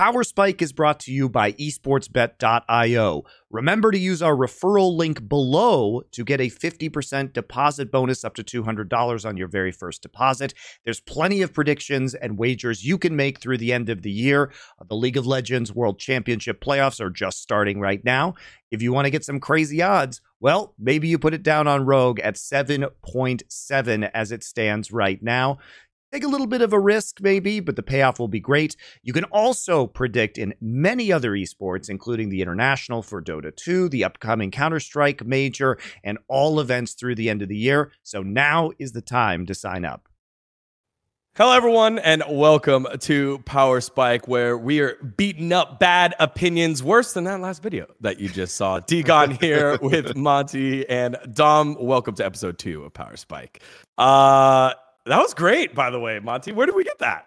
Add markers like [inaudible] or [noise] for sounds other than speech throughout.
Power Spike is brought to you by esportsbet.io. Remember to use our referral link below to get a 50% deposit bonus up to $200 on your very first deposit. There's plenty of predictions and wagers you can make through the end of the year. Uh, the League of Legends World Championship playoffs are just starting right now. If you want to get some crazy odds, well, maybe you put it down on Rogue at 7.7 as it stands right now. Take a little bit of a risk, maybe, but the payoff will be great. You can also predict in many other esports, including the International for Dota 2, the upcoming Counter Strike Major, and all events through the end of the year. So now is the time to sign up. Hello, everyone, and welcome to Power Spike, where we are beating up bad opinions worse than that last video that you just saw. [laughs] Degon here with Monty and Dom. Welcome to episode two of Power Spike. Uh, that was great, by the way, Monty. Where did we get that?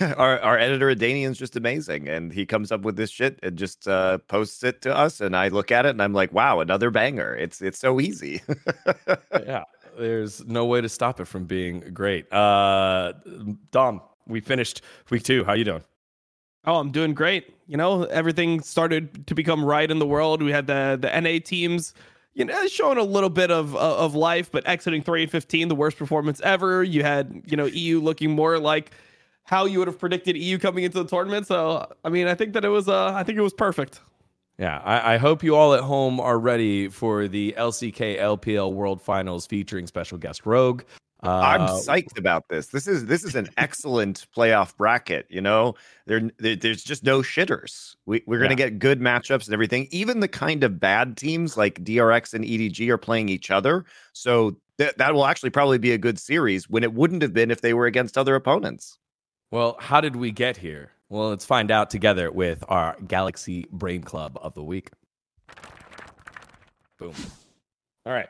[laughs] our our editor Danian's just amazing, and he comes up with this shit and just uh, posts it to us, and I look at it and I'm like, wow, another banger. It's it's so easy. [laughs] yeah, there's no way to stop it from being great. Uh, Dom, we finished week two. How you doing? Oh, I'm doing great. You know, everything started to become right in the world. We had the the NA teams you know, showing a little bit of uh, of life, but exiting three and fifteen, the worst performance ever. You had you know EU looking more like how you would have predicted EU coming into the tournament. So I mean, I think that it was uh, I think it was perfect. Yeah, I, I, hope you all at home are ready for the LCK LPL World Finals featuring special guest Rogue. Uh, I'm psyched about this. This is this is an excellent playoff bracket. You know, there, there there's just no shitters. We, we're gonna get good matchups and everything. Even the kind of bad teams like DRX and EDG are playing each other, so that that will actually probably be a good series when it wouldn't have been if they were against other opponents. Well, how did we get here? Well, let's find out together with our Galaxy Brain Club of the week. Boom. All right.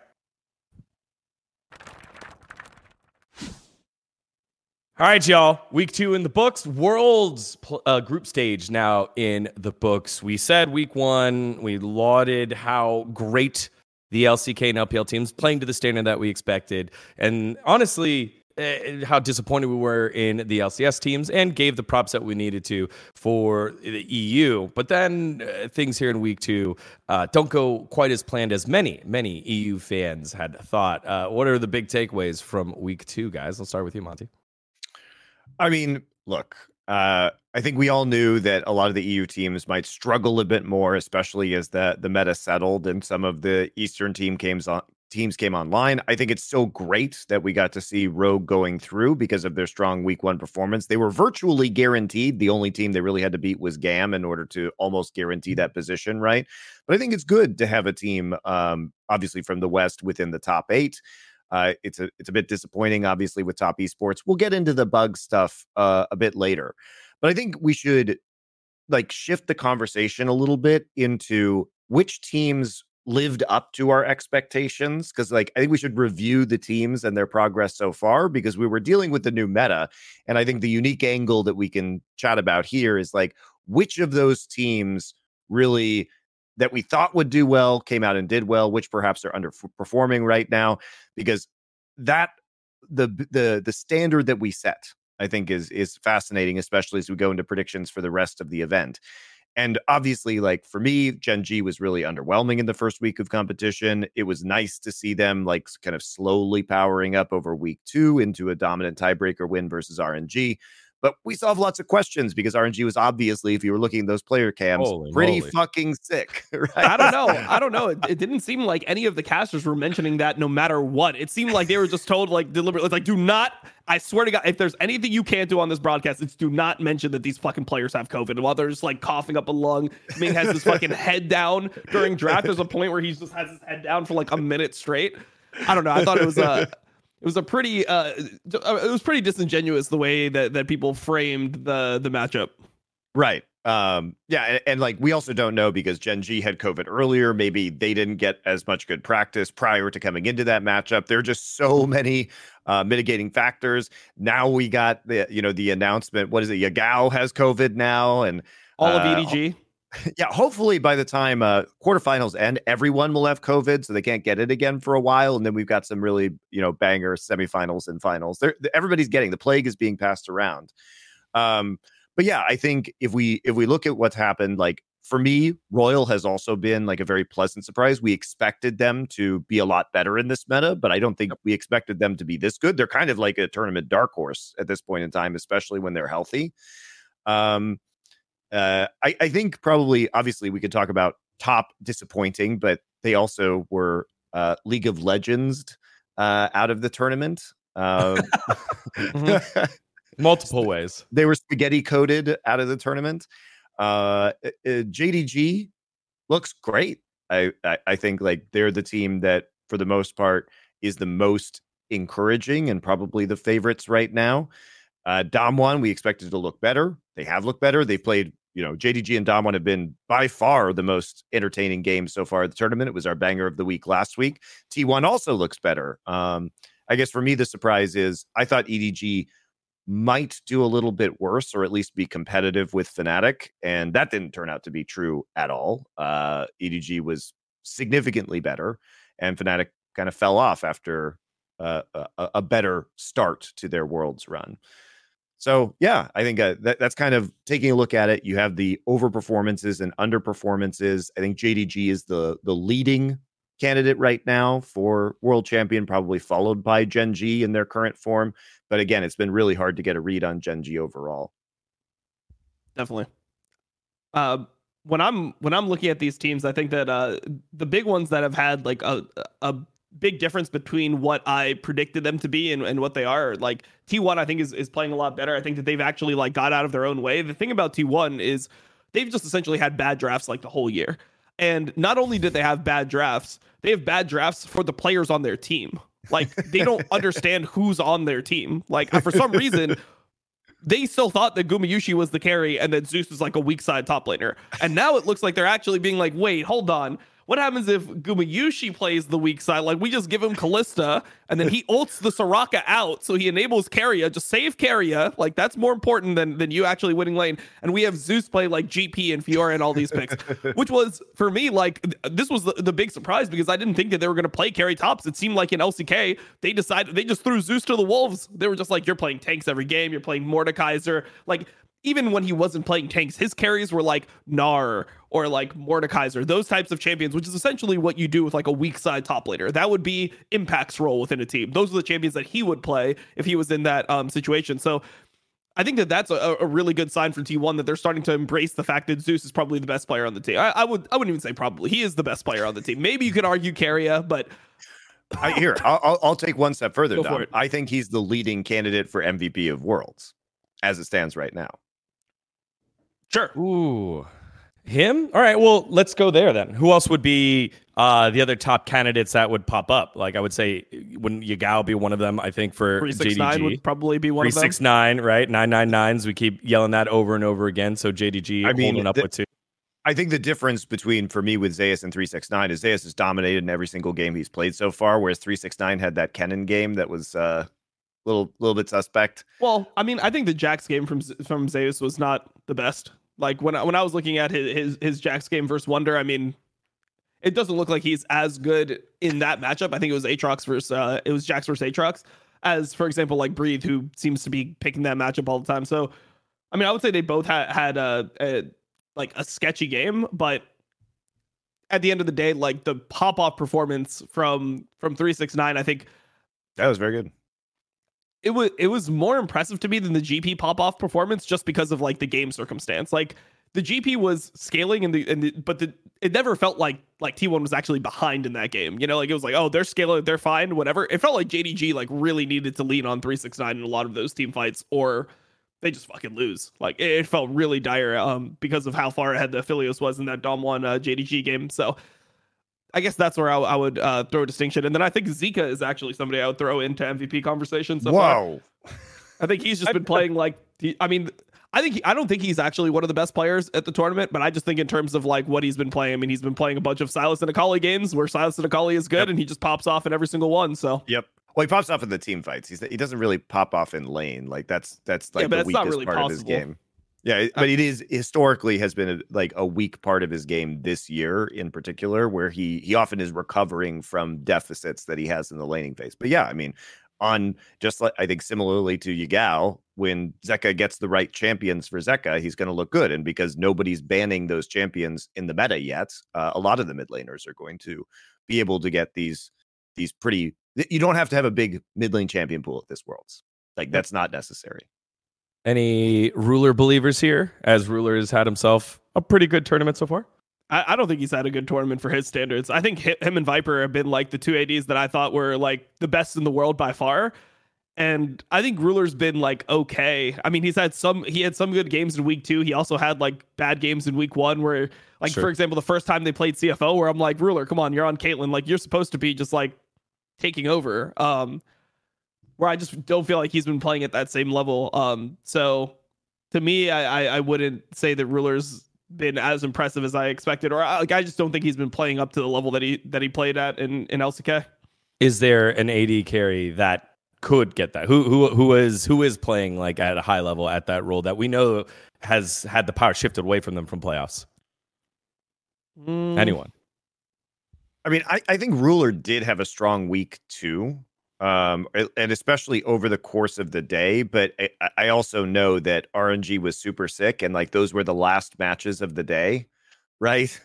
All right, y'all. Week two in the books. World's uh, group stage now in the books. We said week one, we lauded how great the LCK and LPL teams playing to the standard that we expected. And honestly, uh, how disappointed we were in the LCS teams and gave the props that we needed to for the EU. But then uh, things here in week two uh, don't go quite as planned as many, many EU fans had thought. Uh, what are the big takeaways from week two, guys? Let's start with you, Monty. I mean, look, uh, I think we all knew that a lot of the EU teams might struggle a bit more, especially as the the meta settled and some of the Eastern team came on teams came online. I think it's so great that we got to see Rogue going through because of their strong week one performance. They were virtually guaranteed. The only team they really had to beat was GAM in order to almost guarantee that position, right? But I think it's good to have a team, um, obviously from the West within the top eight. Uh, it's a it's a bit disappointing, obviously, with top esports. We'll get into the bug stuff uh, a bit later, but I think we should like shift the conversation a little bit into which teams lived up to our expectations because like i think we should review the teams and their progress so far because we were dealing with the new meta and i think the unique angle that we can chat about here is like which of those teams really that we thought would do well came out and did well, which perhaps are underperforming right now, because that the the the standard that we set, I think, is is fascinating, especially as we go into predictions for the rest of the event. And obviously, like for me, Gen G was really underwhelming in the first week of competition. It was nice to see them like kind of slowly powering up over week two into a dominant tiebreaker win versus RNG. But we still have lots of questions because RNG was obviously, if you were looking at those player cams, Holy pretty moly. fucking sick. Right? [laughs] I don't know. I don't know. It, it, didn't seem like any of the casters were mentioning that no matter what. It seemed like they were just told, like, deliberately, like, do not, I swear to God, if there's anything you can't do on this broadcast, it's do not mention that these fucking players have COVID. while they're just like coughing up a lung, Ming has his fucking head down during draft. There's a point where he just has his head down for like a minute straight. I don't know. I thought it was, uh, it was a pretty uh, uh, it was pretty disingenuous the way that that people framed the the matchup. Right. Um, yeah, and, and, like we also don't know because Gen G had COVID earlier. Maybe they didn't get as much good practice prior to coming into that matchup. There are just so [laughs] many uh, mitigating factors. Now we got the you know the announcement. What is it? Yagao has COVID now, and all of EDG. [laughs] Yeah, hopefully by the time uh, quarterfinals end, everyone will have COVID, so they can't get it again for a while, and then we've got some really you know banger semifinals and finals. They're, everybody's getting the plague is being passed around. Um, but yeah, I think if we if we look at what's happened, like for me, Royal has also been like a very pleasant surprise. We expected them to be a lot better in this meta, but I don't think we expected them to be this good. They're kind of like a tournament dark horse at this point in time, especially when they're healthy. Um, uh, I, I think probably, obviously, we could talk about top disappointing, but they also were uh, League of Legends uh, out of the tournament. Uh, [laughs] mm-hmm. [laughs] Multiple ways. They were spaghetti coated out of the tournament. Uh, uh, JDG looks great. I, I, I think like they're the team that for the most part is the most encouraging and probably the favorites right now. Uh, Damwon, we expected to look better. They have looked better. They've played, you know, JDG and Damwon have been by far the most entertaining game so far at the tournament. It was our banger of the week last week. T1 also looks better. Um, I guess for me, the surprise is I thought EDG might do a little bit worse or at least be competitive with Fnatic. And that didn't turn out to be true at all. Uh, EDG was significantly better, and Fnatic kind of fell off after uh, a, a, better start to their Worlds run. So yeah, I think uh, that, that's kind of taking a look at it. You have the overperformances and underperformances. I think JDG is the the leading candidate right now for world champion, probably followed by Gen G in their current form. But again, it's been really hard to get a read on Gen G overall. Definitely. Uh, when I'm when I'm looking at these teams, I think that uh, the big ones that have had like a a big difference between what I predicted them to be and, and what they are. Like T1, I think is is playing a lot better. I think that they've actually like got out of their own way. The thing about T1 is they've just essentially had bad drafts like the whole year. And not only did they have bad drafts, they have bad drafts for the players on their team. Like they don't [laughs] understand who's on their team. Like for some reason, they still thought that Gumayusi was the carry and that Zeus was like a weak side top laner. And now it looks like they're actually being like, wait, hold on. What happens if Gumayusi plays the weak side? Like we just give him Kalista and then he [laughs] ults the Soraka out, so he enables Keria. Just save Keria. Like that's more important than than you actually winning lane. And we have Zeus play like GP and Fiora and all these picks, [laughs] which was for me like this was the, the big surprise because I didn't think that they were going to play carry tops. It seemed like in LCK they decided they just threw Zeus to the wolves. They were just like, you're playing tanks every game. You're playing Mordekaiser. Like even when he wasn't playing tanks, his carries were like Gnar or like Mordekaiser, those types of champions, which is essentially what you do with like a weak side top laner. That would be Impact's role within a team. Those are the champions that he would play if he was in that um, situation. So I think that that's a, a, really good sign for T1 that they're starting to embrace the fact that Zeus is probably the best player on the team. I, I would I wouldn't even say probably. He is the best player on the team. Maybe you could argue Keria, but I, here I'll, I'll take one step further. I think he's the leading candidate for MVP of Worlds as it stands right now. Sure. Ooh. Him? All right. Well, let's go there then. Who else would be uh, the other top candidates that would pop up? Like I would say, wouldn't Yagao be one of them? I think for three six nine would probably be one three, of them. Three six nine, right? Nine nine nines. We keep yelling that over and over again. So JDG I mean, holding up the, with two. I think the difference between for me with Zeus and 369 is Zeus has dominated in every single game he's played so far, whereas 369 had that Kennen game that was uh a little little bit suspect. Well, I mean, I think the Jax game from from Zeus was not the best. Like when I, when I was looking at his his, his Jax game versus Wunder, I mean, it doesn't look like he's as good in that matchup. I think it was Aatrox versus uh, it was Jax versus Aatrox, as for example like Breathe, who seems to be picking that matchup all the time. So, I mean, I would say they both had had a, a like a sketchy game, but at the end of the day, like the pop off performance from from three six nine, I think that was very good it was it was more impressive to me than the GP pop off performance just because of like the game circumstance. Like the GP was scaling and the and the, but the it never felt like like T1 was actually behind in that game. You know, like it was like, oh, they're scaling, they're fine, whatever. It felt like JDG like really needed to lean on 369 in a lot of those team fights or they just fucking lose. Like it, felt really dire um because of how far ahead the Aphelios was in that Damwon uh, JDG game. So I guess that's where I, I would uh, throw a distinction. And then I think Zeka is actually somebody I would throw into MVP conversation. So Whoa. Far. I think he's just been playing like, I mean, I think he, I don't think he's actually one of the best players at the tournament, but I just think in terms of like what he's been playing, I mean, he's been playing a bunch of Sylas and Akali games where Sylas and Akali is good yep. and he just pops off in every single one. So, yep. Well, he pops off in the team fights. He's he doesn't really pop off in lane. Like that's that's like yeah, the weakest really part possible. of his game. Yeah, but it is historically has been a, like a weak part of his game this year in particular, where he he often is recovering from deficits that he has in the laning phase. But yeah, I mean, on just like I think similarly to Yagao, when Zeka gets the right champions for Zeka, he's going to look good. And because nobody's banning those champions in the meta yet, uh, a lot of the mid laners are going to be able to get these these pretty. You don't have to have a big mid lane champion pool at this worlds. Like that's not necessary. Any ruler believers here? As ruler has had himself a pretty good tournament so far. I, I don't think he's had a good tournament for his standards. I think him and Viper have been like the two ads that I thought were like the best in the world by far. And I think Ruler's been like okay. I mean, he's had some he had some good games in week two. He also had like bad games in week one where like sure. for example, the first time they played CFO where I'm like, Ruler, come on, you're on Caitlyn. Like you're supposed to be just like taking over. Um where I just don't feel like he's been playing at that same level. Um so to me, I I, I wouldn't say that Ruler's been as impressive as I expected, or uh, like I just don't think he's been playing up to the level that he that he played at in in LCK. Is there an AD carry that could get that. Who who who is who is playing like at a high level at that role that we know has had the power shifted away from them from playoffs? Mm. Anyone? I mean, I, I think Ruler did have a strong week too, um, and especially over the course of the day. But I, I also know that RNG was super sick, and like those were the last matches of the day, [laughs] right?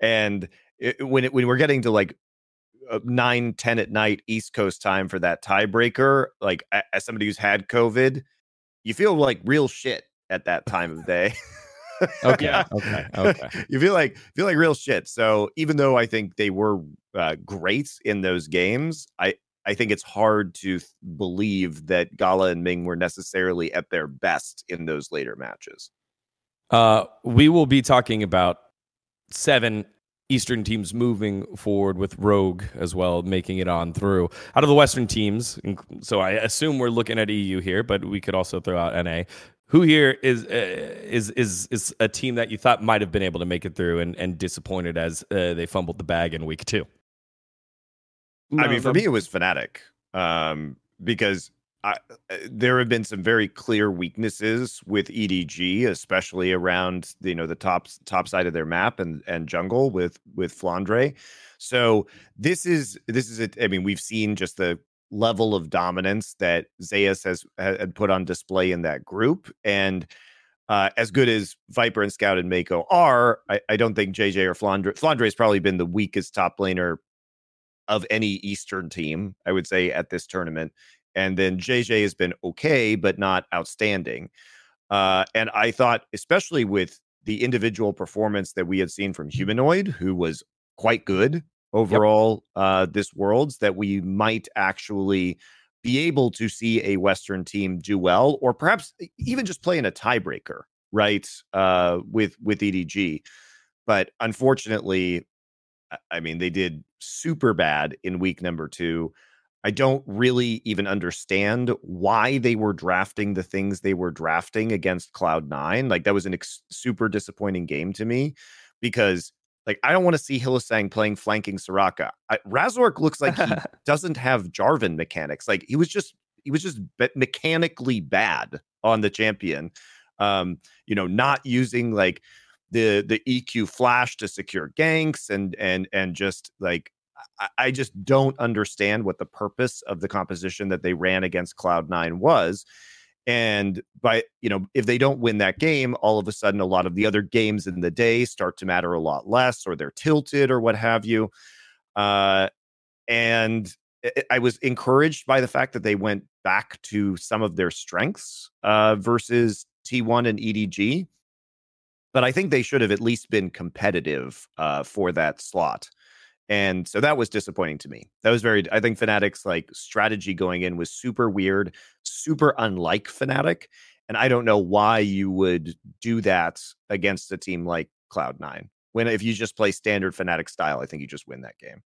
And it, when it, when we're getting to like uh, 9 10 at night east coast time for that tiebreaker like as somebody who's had covid you feel like real shit at that time of day [laughs] okay okay okay [laughs] you feel like feel like real shit so even though i think they were uh, great in those games i i think it's hard to th- believe that gala and ming were necessarily at their best in those later matches uh we will be talking about seven Eastern teams moving forward with Rogue as well, making it on through. Out of the Western teams, so I assume we're looking at EU here, but we could also throw out NA. Who here is uh, is is is a team that you thought might have been able to make it through and, and disappointed as uh, they fumbled the bag in week two? No, I mean, for me, it was Fnatic um, because I, uh, there have been some very clear weaknesses with EDG, especially around you know the top top side of their map and and jungle with with Flandre. So this is this is it. I mean, we've seen just the level of dominance that Zeus has had put on display in that group, and uh, as good as Viper and Scout and Meiko are, I, I don't think JJ or Flandre Flandre has probably been the weakest top laner of any Eastern team, I would say, at this tournament. And then JJ has been okay, but not outstanding. Uh, and I thought, especially with the individual performance that we had seen from Humanoid, who was quite good overall yep. uh, this worlds, that we might actually be able to see a Western team do well, or perhaps even just play in a tiebreaker, right? Uh, with with EDG, but unfortunately, I mean, they did super bad in week number two. I don't really even understand why they were drafting the things they were drafting against Cloud9. Like that was an ex- super disappointing game to me because like I don't want to see Hylissang playing flanking Soraka. I, Razork looks like he [laughs] doesn't have Jarvan mechanics. Like he was just he was just be- mechanically bad on the champion. Um, you know, not using like the the EQ flash to secure ganks and and and just like I just don't understand what the purpose of the composition that they ran against Cloud9 was. And by, you know, if they don't win that game, all of a sudden a lot of the other games in the day start to matter a lot less, or they're tilted or what have you. Uh, and I was encouraged by the fact that they went back to some of their strengths uh, versus T1 and EDG. But I think they should have at least been competitive uh, for that slot. And so that was disappointing to me. That was very, I think Fnatic's like strategy going in was super weird, super unlike Fnatic. And I don't know why you would do that against a team like Cloud9. When if you just play standard Fnatic style, I think you just win that game.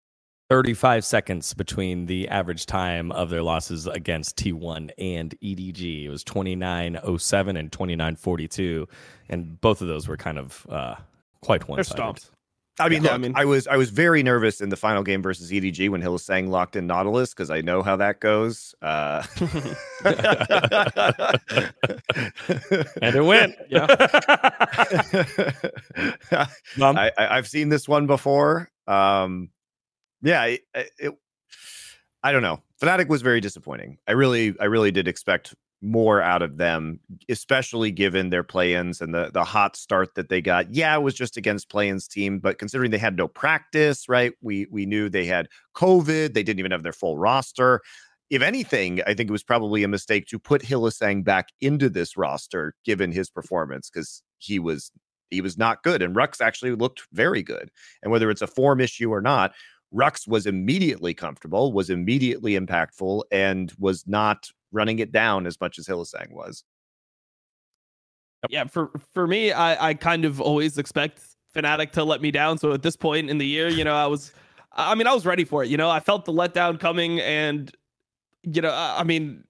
35 seconds between the average time of their losses against T1 and EDG. It was 29.07 and 29.42. And both of those were kind of uh, quite one sided. I mean, yeah, look, I mean, I was I was very nervous in the final game versus EDG when Hylissang locked in Nautilus because I know how that goes. Uh... [laughs] and it went. Yeah. [laughs] I, have seen this one before. Um, yeah, it, it, I don't know. Fnatic was very disappointing. I really, I really did expect more out of them, especially given their play-ins and the the hot start that they got. Yeah, it was just against play-ins team, but considering they had no practice, right? We we knew they had COVID. They didn't even have their full roster. If anything, I think it was probably a mistake to put Hylissang back into this roster, given his performance, because he was he was not good, and Rhuckz actually looked very good. And whether it's a form issue or not, Rhuckz was immediately comfortable, was immediately impactful, and was not running it down as much as Hylissang was. Yeah, for for me, I I kind of always expect Fnatic to let me down. So at this point in the year, you know, I was, I mean, I was ready for it. You know, I felt the letdown coming, and you know, I mean,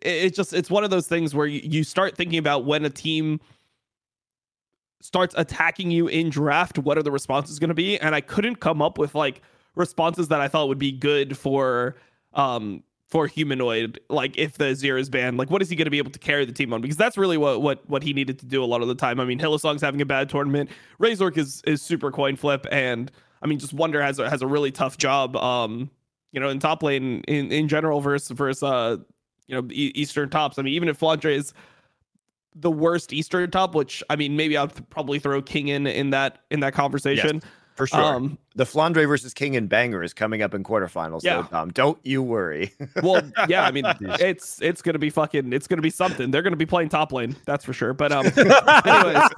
it, it just it's one of those things where you, you start thinking about when a team starts attacking you in draft, what are the responses going to be? And I couldn't come up with like responses that I thought would be good for um for humanoid like if the zero is banned like what is he going to be able to carry the team on? Because that's really what what what he needed to do a lot of the time. I mean hylissang's having a bad tournament. Razork is is super coin flip and i mean just Wunder has a, has a really tough job um you know in top lane in in general versus versus uh you know eastern tops. I mean even if flandre is the worst eastern top which i mean maybe i'll probably throw king in in that in that conversation. yes, for sure. Um the Flandre versus King and Banger is coming up in quarterfinals. Yeah, Tom, don't you worry. [laughs] well, yeah, I mean, [laughs] it's it's gonna be fucking, it's gonna be something. They're gonna be playing top lane, that's for sure. But um, [laughs] anyways,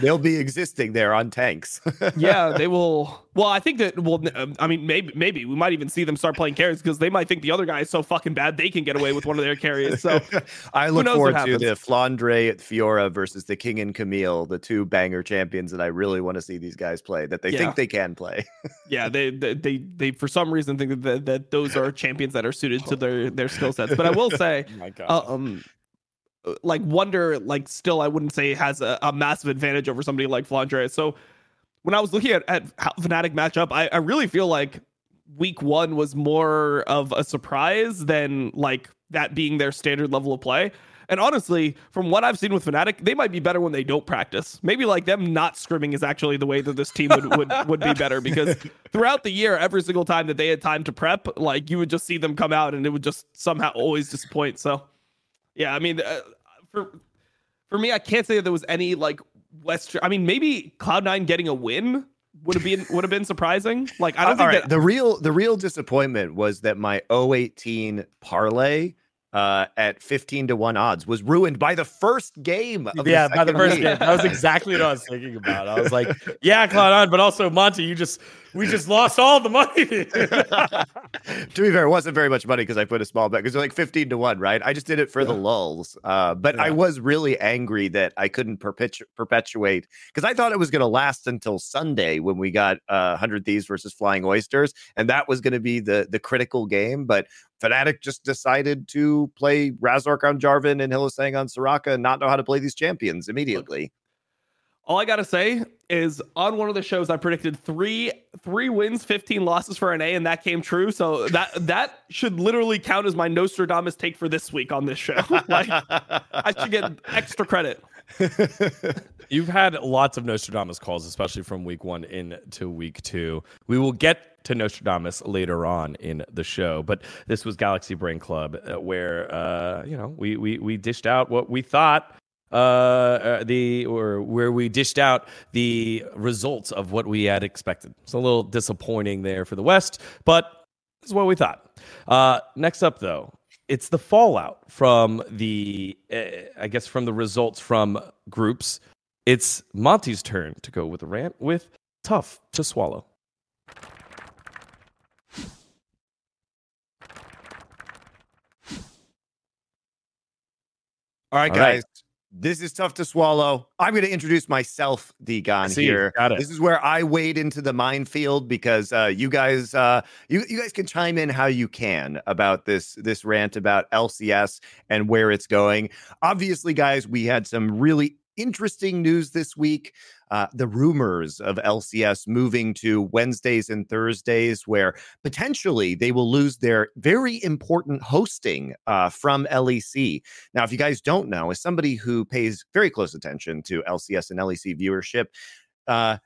they'll be existing there on tanks. yeah, they will. Well, I think that. Well, um, I mean, maybe maybe we might even see them start playing carries because they might think the other guy is so fucking bad they can get away with one of their carries. So I look forward to the Flandre at Fiora versus the King and Camille, the two banger champions that I really want to see these guys play. That they yeah. think they can play. [laughs] yeah, they, they, they they for some reason think that that those are champions that are suited to their their skill sets. But I will [laughs] say, oh uh, um, like Wunder, like still, I wouldn't say has a, a massive advantage over somebody like Flandre. So when I was looking at at how Fnatic matchup, I, I really feel like week one was more of a surprise than like that being their standard level of play. And honestly, from what I've seen with Fnatic, they might be better when they don't practice. Maybe like them not scrimming is actually the way that this team would would, would be better because [laughs] throughout the year, every single time that they had time to prep, like you would just see them come out and it would just somehow always disappoint. So, yeah, I mean, uh, for for me, I can't say that there was any like West. I mean, maybe Cloud Nine getting a win would have been would have been surprising. Like I don't uh, think right. that the real the real disappointment was that my 018 parlay uh, at 15 to 1 odds was ruined by the first game. yeah, the by the first game. That was exactly what I was thinking about. I was like, [laughs] yeah, Cloud9, but also Monty, you just we just lost all the money. [laughs] to be fair, it wasn't very much money because I put a small bet because they're like 15 to 1, right? I just did it for yeah. the lulls. Uh, but yeah. I was really angry that I couldn't perpetu- perpetuate because I thought it was going to last until Sunday when we got uh, 100 Thieves versus Flying Oysters. And that was going to be the, the critical game. But Fnatic just decided to play Razork on Jarvan and Hylissang on Soraka and not know how to play these champions immediately. All I gotta say is on one of the shows I predicted three three wins, 15 losses for NA, and that came true. So that that should literally count as my Nostradamus take for this week on this show. [laughs] like I should get extra credit. [laughs] You've had lots of Nostradamus calls, especially from week one into week two. We will get to Nostradamus later on in the show, but this was Galaxy Brain Club, uh, where uh, you know we we we dished out what we thought uh, uh, the or where we dished out the results of what we had expected. It's a little disappointing there for the West, but this is what we thought. Uh, next up, though, it's the fallout from the, uh, I guess, from the results from groups. It's Monty's turn to go with a rant with tough to swallow. All right, guys. This is tough to swallow. I'm going to introduce myself, Degon, here. This is where I wade into the minefield because uh, you guys, uh, you you guys can chime in how you can about this this rant about LCS and where it's going. Obviously, guys, we had some really interesting news this week. Uh, the rumors of LCS moving to Wednesdays and Thursdays, where potentially they will lose their very important hosting uh, from LEC. Now, if you guys don't know, as somebody who pays very close attention to LCS and LEC viewership, uh,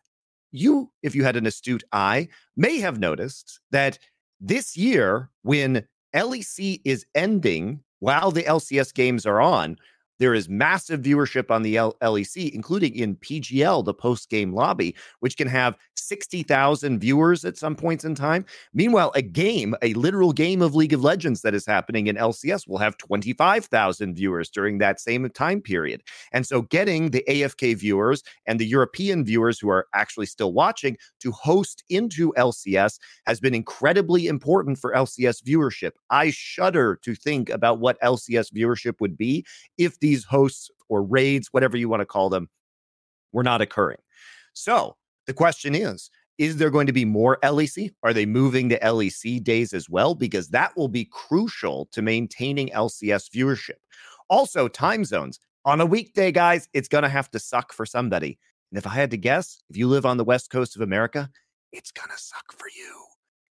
you, if you had an astute eye, may have noticed that this year, when LEC is ending while the LCS games are on. There is massive viewership on the LEC, including in PGL, the post game lobby, which can have 60,000 viewers at some points in time. Meanwhile, a game, a literal game of League of Legends that is happening in LCS will have 25,000 viewers during that same time period. And so getting the AFK viewers and the European viewers who are actually still watching to host into LCS has been incredibly important for LCS viewership. I shudder to think about what LCS viewership would be if these hosts or raids, whatever you want to call them, were not occurring. So the question is, is there going to be more LEC? Are they moving to LEC days as well? Because that will be crucial to maintaining LCS viewership. Also, time zones. On a weekday, guys, it's going to have to suck for somebody. And if I had to guess, if you live on the West Coast of America, it's going to suck for you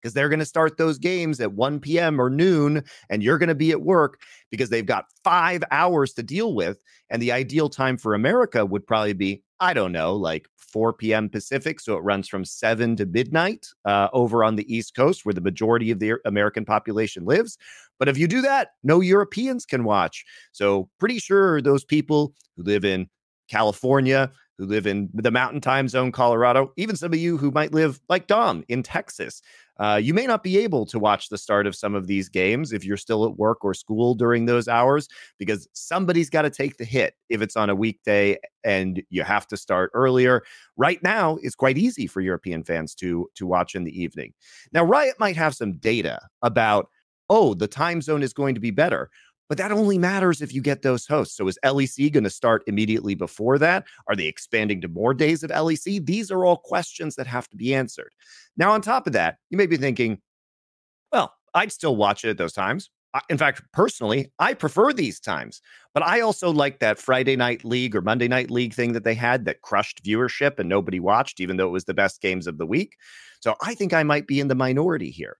because they're going to start those games at 1 p.m. or noon, and you're going to be at work because they've got five hours to deal with. And the ideal time for America would probably be, I don't know, like 4 p.m. Pacific. So it runs from 7 to midnight uh, over on the East Coast where the majority of the American population lives. But if you do that, no Europeans can watch. So pretty sure those people who live in California, who live in the mountain time zone, Colorado, even some of you who might live like Dom in Texas. Uh, you may not be able to watch the start of some of these games if you're still at work or school during those hours because somebody's got to take the hit if it's on a weekday and you have to start earlier. Right now, it's quite easy for European fans to to watch in the evening. Now, Riot might have some data about oh, the time zone is going to be better. But that only matters if you get those hosts. So is LEC going to start immediately before that? Are they expanding to more days of LEC? These are all questions that have to be answered. Now, on top of that, you may be thinking, well, I'd still watch it at those times. In fact, personally, I prefer these times, but I also like that Friday night league or Monday night league thing that they had that crushed viewership and nobody watched, even though it was the best games of the week. So I think I might be in the minority here.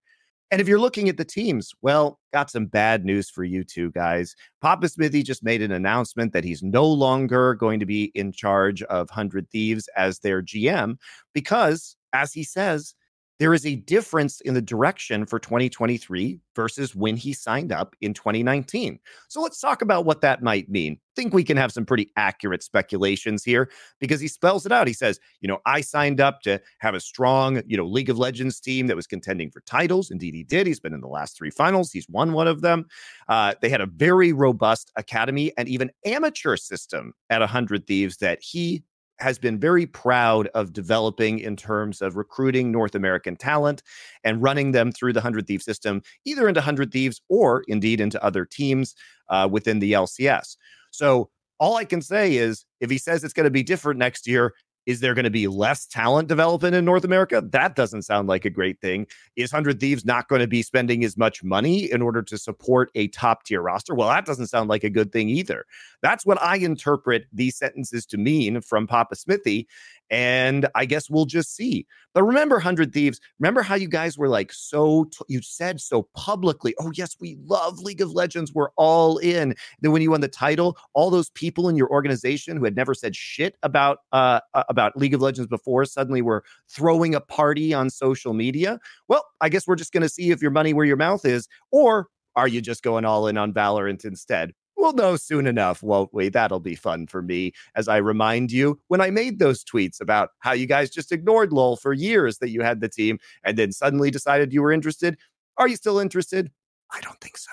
And if you're looking at the teams, well, got some bad news for you two guys. Papa Smithy just made an announcement that he's no longer going to be in charge of 100 Thieves as their GM because, as he says, there is a difference in the direction for 2023 versus when he signed up in 2019. So let's talk about what that might mean. I think we can have some pretty accurate speculations here because he spells it out. He says, you know, I signed up to have a strong, you know, League of Legends team that was contending for titles. Indeed, he did. He's been in the last three finals. He's won one of them. Uh, they had a very robust academy and even amateur system at 100 Thieves that he has been very proud of developing in terms of recruiting North American talent and running them through the 100 Thieves system, either into 100 Thieves or indeed into other teams uh, within the LCS. So, all I can say is if he says it's going to be different next year, is there going to be less talent development in North America? That doesn't sound like a great thing. Is 100 Thieves not going to be spending as much money in order to support a top tier roster? Well, that doesn't sound like a good thing either. That's what I interpret these sentences to mean from Papa Smithy. And I guess we'll just see. But remember, 100 Thieves, remember how you guys were like so, t- you said so publicly, oh, yes, we love League of Legends. We're all in. Then when you won the title, all those people in your organization who had never said shit about, uh, about League of Legends before suddenly were throwing a party on social media. Well, I guess we're just going to see if your money where your mouth is, or are you just going all in on Valorant instead? We'll know soon enough, won't we? That'll be fun for me as I remind you when I made those tweets about how you guys just ignored LOL for years that you had the team and then suddenly decided you were interested. Are you still interested? I don't think so.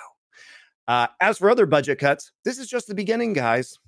Uh, as for other budget cuts, this is just the beginning, guys.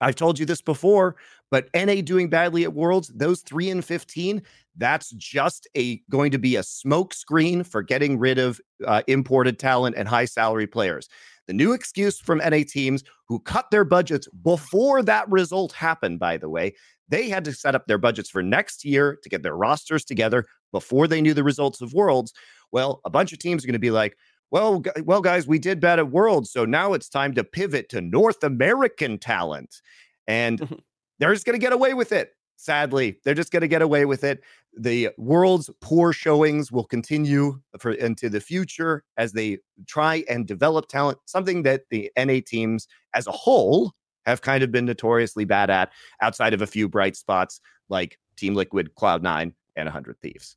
I've told you this before, but NA doing badly at Worlds, those three and 15, that's just a going to be a smoke screen for getting rid of uh, imported talent and high salary players. The new excuse from NA teams who cut their budgets before that result happened, by the way, they had to set up their budgets for next year to get their rosters together before they knew the results of Worlds. Well, a bunch of teams are going to be like, well, well, guys, we did bad at Worlds, so now it's time to pivot to North American talent, and [laughs] they're just going to get away with it. Sadly, they're just going to get away with it. The world's poor showings will continue for into the future as they try and develop talent, something that the NA teams as a whole have kind of been notoriously bad at, outside of a few bright spots like Team Liquid, Cloud9, and 100 Thieves.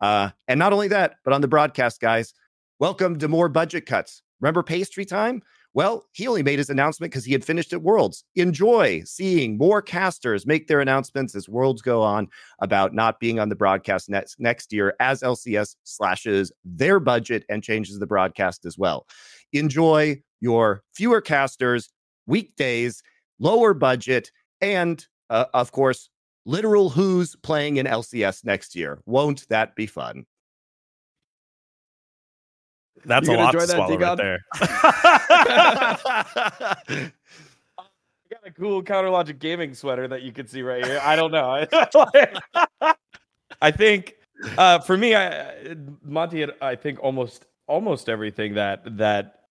Uh, and not only that, but on the broadcast, guys, Welcome to more budget cuts. Remember PastryTime? Well, he only made his announcement because he had finished at Worlds. Enjoy seeing more casters make their announcements as Worlds go on about not being on the broadcast next, next year as LCS slashes their budget and changes the broadcast as well. Enjoy your fewer casters, weekdays, lower budget, and uh, of course, literal who's playing in LCS next year. Won't that be fun? That's You a lot to swallow right there. [laughs] I got a cool Counter Logic gaming sweater that you can see right here. I don't know. [laughs] I think uh, for me, I, Monty had I think almost almost everything that that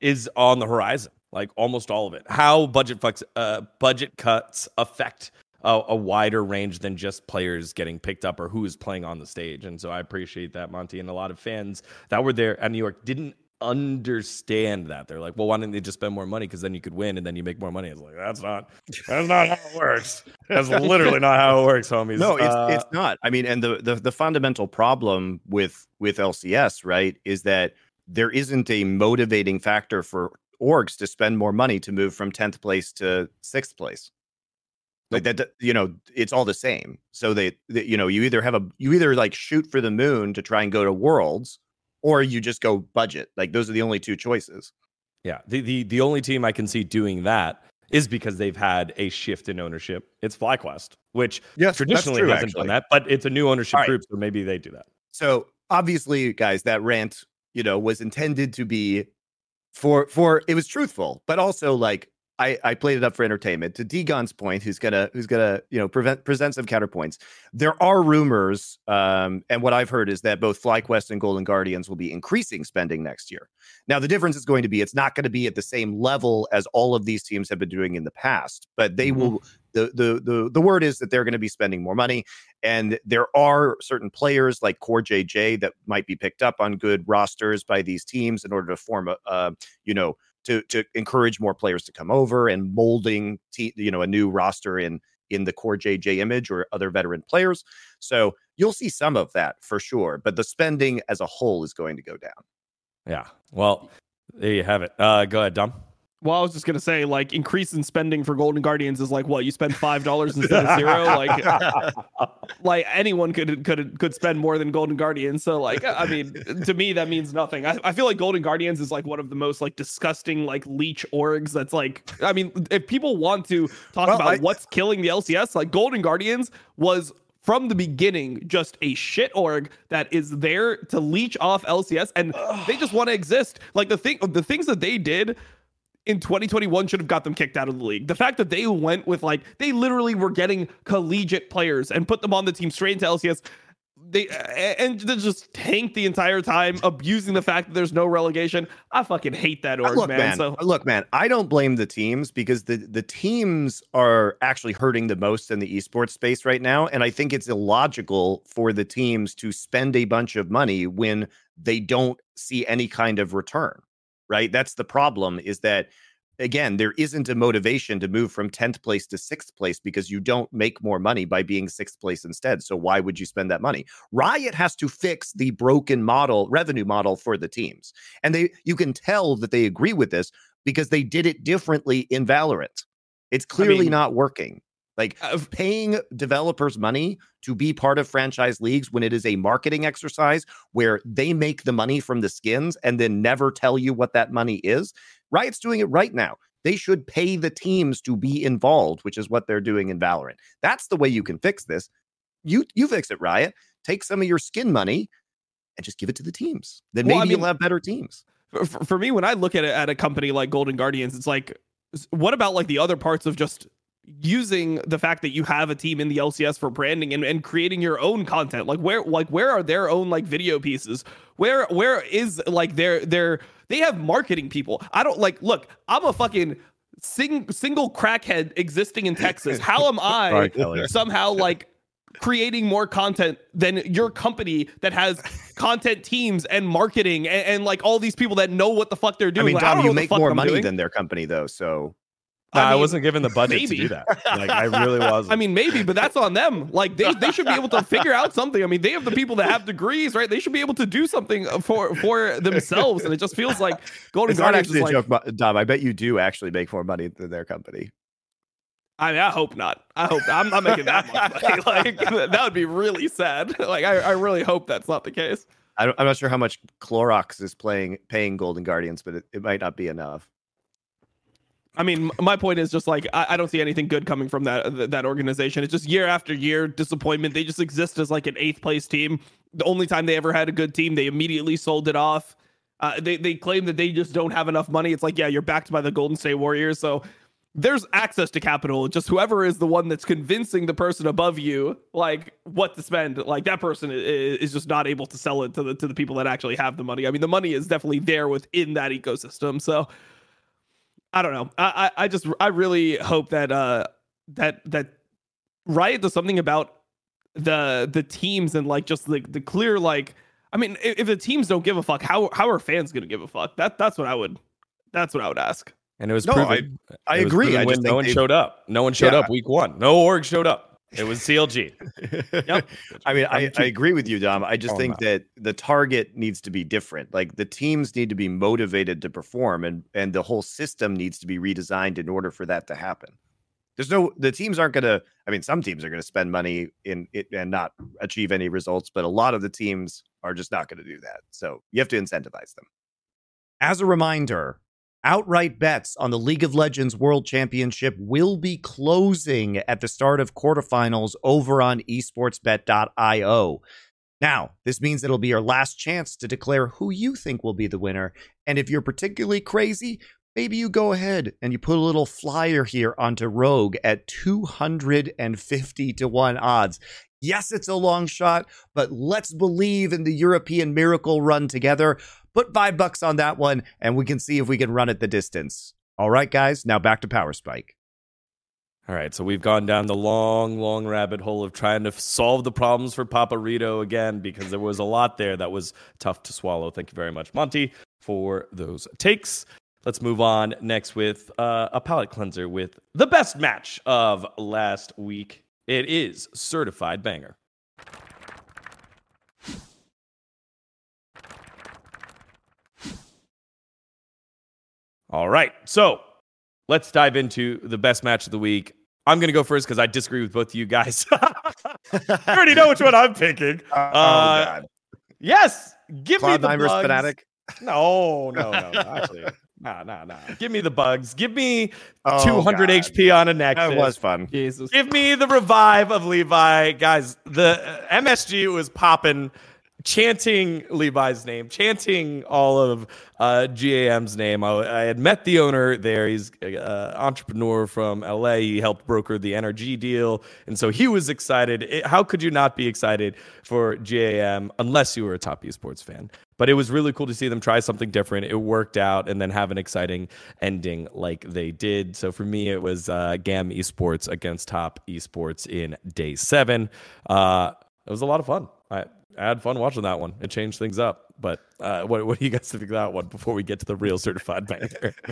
is on the horizon, like almost all of it. How budget fucks, uh, budget cuts affect a, a wider range than just players getting picked up or who is playing on the stage. And so I appreciate that, Monty, and a lot of fans that were there at New York didn't understand that. They're like, well, why didn't they just spend more money? Because then you could win and then you make more money. It's like that's not that's not how it works. That's literally not how it works, homies. No, it's Uh, it's not. I mean, and the, the the fundamental problem with with LCS, right, is that there isn't a motivating factor for orgs to spend more money to move from 10th place to 6th place. Like that, you know, it's all the same. So they, they, you know, you either have a, you either like shoot for the moon to try and go to worlds, or you just go budget. Like those are the only two choices. Yeah, the, the the only team I can see doing that is because they've had a shift in ownership. It's FlyQuest, which Yes, traditionally hasn't done that, but it's a new ownership right. group, so maybe they do that. So obviously, guys, that rant, you know, was intended to be for for it was truthful, but also like I I played it up for entertainment. To Degon's point, who's gonna who's gonna you know prevent present some counterpoints. There are rumors, um, and what I've heard is that both FlyQuest and Golden Guardians will be increasing spending next year. Now the difference is going to be it's not going to be at the same level as all of these teams have been doing in the past, but they Mhm. will. The, the the the word is that they're going to be spending more money and there are certain players like CoreJJ that might be picked up on good rosters by these teams in order to form a, uh, you know, to to encourage more players to come over and molding, te- you know, a new roster in in the CoreJJ image or other veteran players. So you'll see some of that for sure, but the spending as a whole is going to go down. Yeah. Well, there you have it. Uh, go ahead, Dom. Well, I was just gonna say, like, increase in spending for Golden Guardians is like what you spend five dollars instead of zero. [laughs] Like, like anyone could could could spend more than Golden Guardians. So, like, I mean, to me, that means nothing. I, I feel like Golden Guardians is like one of the most like disgusting like leech orgs. That's like, I mean, if people want to talk Well, about I- what's killing the LCS, like Golden Guardians was from the beginning just a shit org that is there to leech off LCS, and they just want to exist. Like the thing, the things that they did in 2021 should have got them kicked out of the league. The fact that they went with like they literally were getting collegiate players and put them on the team straight into LCS. They and they just tanked the entire time, abusing the fact that there's no relegation. I fucking hate that org, look, man. man. So Look, man. I don't blame the teams because the the teams are actually hurting the most in the esports space right now, and I think it's illogical for the teams to spend a bunch of money when they don't see any kind of return. Right? That's the problem. Is that again, there isn't a motivation to move from 10th place to sixth place because you don't make more money by being sixth place instead. So why would you spend that money? Riot has to fix the broken model, revenue model for the teams. And they you can tell that they agree with this because they did it differently in Valorant. It's clearly mean- not working. Like Uh, paying developers money to be part of franchise leagues when it is a marketing exercise where they make the money from the skins and then never tell you what that money is. Riot's doing it right now. They should pay the teams to be involved, which is what they're doing in Valorant. That's the way you can fix this. You you fix it, Riot. Take some of your skin money and just give it to the teams. Then Well, maybe I mean- you'll have better teams. for, for me, when I look at it at a company like Golden Guardians, it's like, what about like the other parts of just using the fact that you have a team in the LCS for branding and, and creating your own content? Like where like where are their own like video pieces? Where where is like their their they have marketing people. I don't like look, I'm a fucking sing, single crackhead existing in Texas. [laughs] How am I somehow like creating more content than your company that has content teams and marketing and, and, like all these people that know what the fuck they're doing. I mean, Dom, you know what the make more money doing. than their company, though. So Nah, I, mean, wasn't given the budget maybe. to do that. Like I really [laughs] wasn't. I mean, maybe, but that's on them. Like they, they should be able to figure out something. I mean, they have the people that have degrees, right? They should be able to do something uh, for for themselves. And it just feels like Golden It's not Guardians actually is a like, joke, Dom. I bet you do actually make more money than their company. I mean, I hope not. I hope I'm not making that much money. [laughs] Like that would be really sad. Like I, I really hope that's not the case. I am not sure how much Clorox is playing paying Golden Guardians, but it, it might not be enough. I mean, my point is just like I, I don't see anything good coming from that that organization. It's just year after year disappointment. They just exist as like an eighth place team. The only time they ever had a good team, they immediately sold it off. Uh, they they claim that they just don't have enough money. It's like yeah, you're backed by the Golden State Warriors, so there's access to capital. Just whoever is the one that's convincing the person above you like what to spend, like that person is, is just not able to sell it to the to the people that actually have the money. I mean, the money is definitely there within that ecosystem. So I don't know. I, I I just I really hope that uh that that Riot does something about the the teams and like just like the clear like I mean if, if the teams don't give a fuck how how are fans gonna give a fuck that that's what I would that's what I would ask and it was No, proven. I it agree. proven I when just no one they- showed up. No one showed Yeah. up week one. No org showed up. It was CLG. Yep. [laughs] I mean, I, I agree with you, Dom. I just Oh, think no. that the target needs to be different. Like the teams need to be motivated to perform, and and the whole system needs to be redesigned in order for that to happen. There's no the teams aren't going to. I mean, some teams are going to spend money in it and not achieve any results, but a lot of the teams are just not going to do that. So you have to incentivize them. As a reminder, outright bets on the League of Legends World Championship will be closing at the start of quarterfinals over on esportsbet.io. Now, this means it'll be your last chance to declare who you think will be the winner. And if you're particularly crazy, maybe you go ahead and you put a little flyer here onto Rogue at 250 to 1 odds. Yes, it's a long shot, but let's believe in the European miracle run together. Put five bucks on that one, and we can see if we can run it the distance. All right, guys, now back to Power Spike. All right, so we've gone down the long, long rabbit hole of trying to solve the problems for Papa Rito again because there was a lot there that was tough to swallow. Thank you very much, Monty, for those takes. Let's move on next with uh, a palate cleanser with the best match of last week. It is Certified Banger. All right, so let's dive into the best match of the week. I'm going to go first because I disagree with both of you guys. [laughs] you already know which one I'm picking. [laughs] Oh, Uh, God. Yes, give me the Cloudnimer's bugs. fanatic. No, no, no, no. [laughs] Actually, nah, nah, nah. Give me the bugs. Give me Oh, 200 God. HP on a Nexus. That was fun. Jesus Give me the revive of Levi, guys. The uh, MSG was popping, chanting Levi's name, chanting all of uh, GAM's name. I, I had met the owner there. He's an entrepreneur from LA. He helped broker the NRG deal, and so he was excited. It- how could you not be excited for GAM unless you were a top esports fan? But it was really cool to see them try something different. It worked out, and then have an exciting ending like they did. So for me, it was uh, GAM Esports against Top Esports in Day Seven. Uh, it was a lot of fun. I, I had fun watching that one. It changed things up. But uh, what, what do you guys think of that one before we get to the real certified banger? [laughs]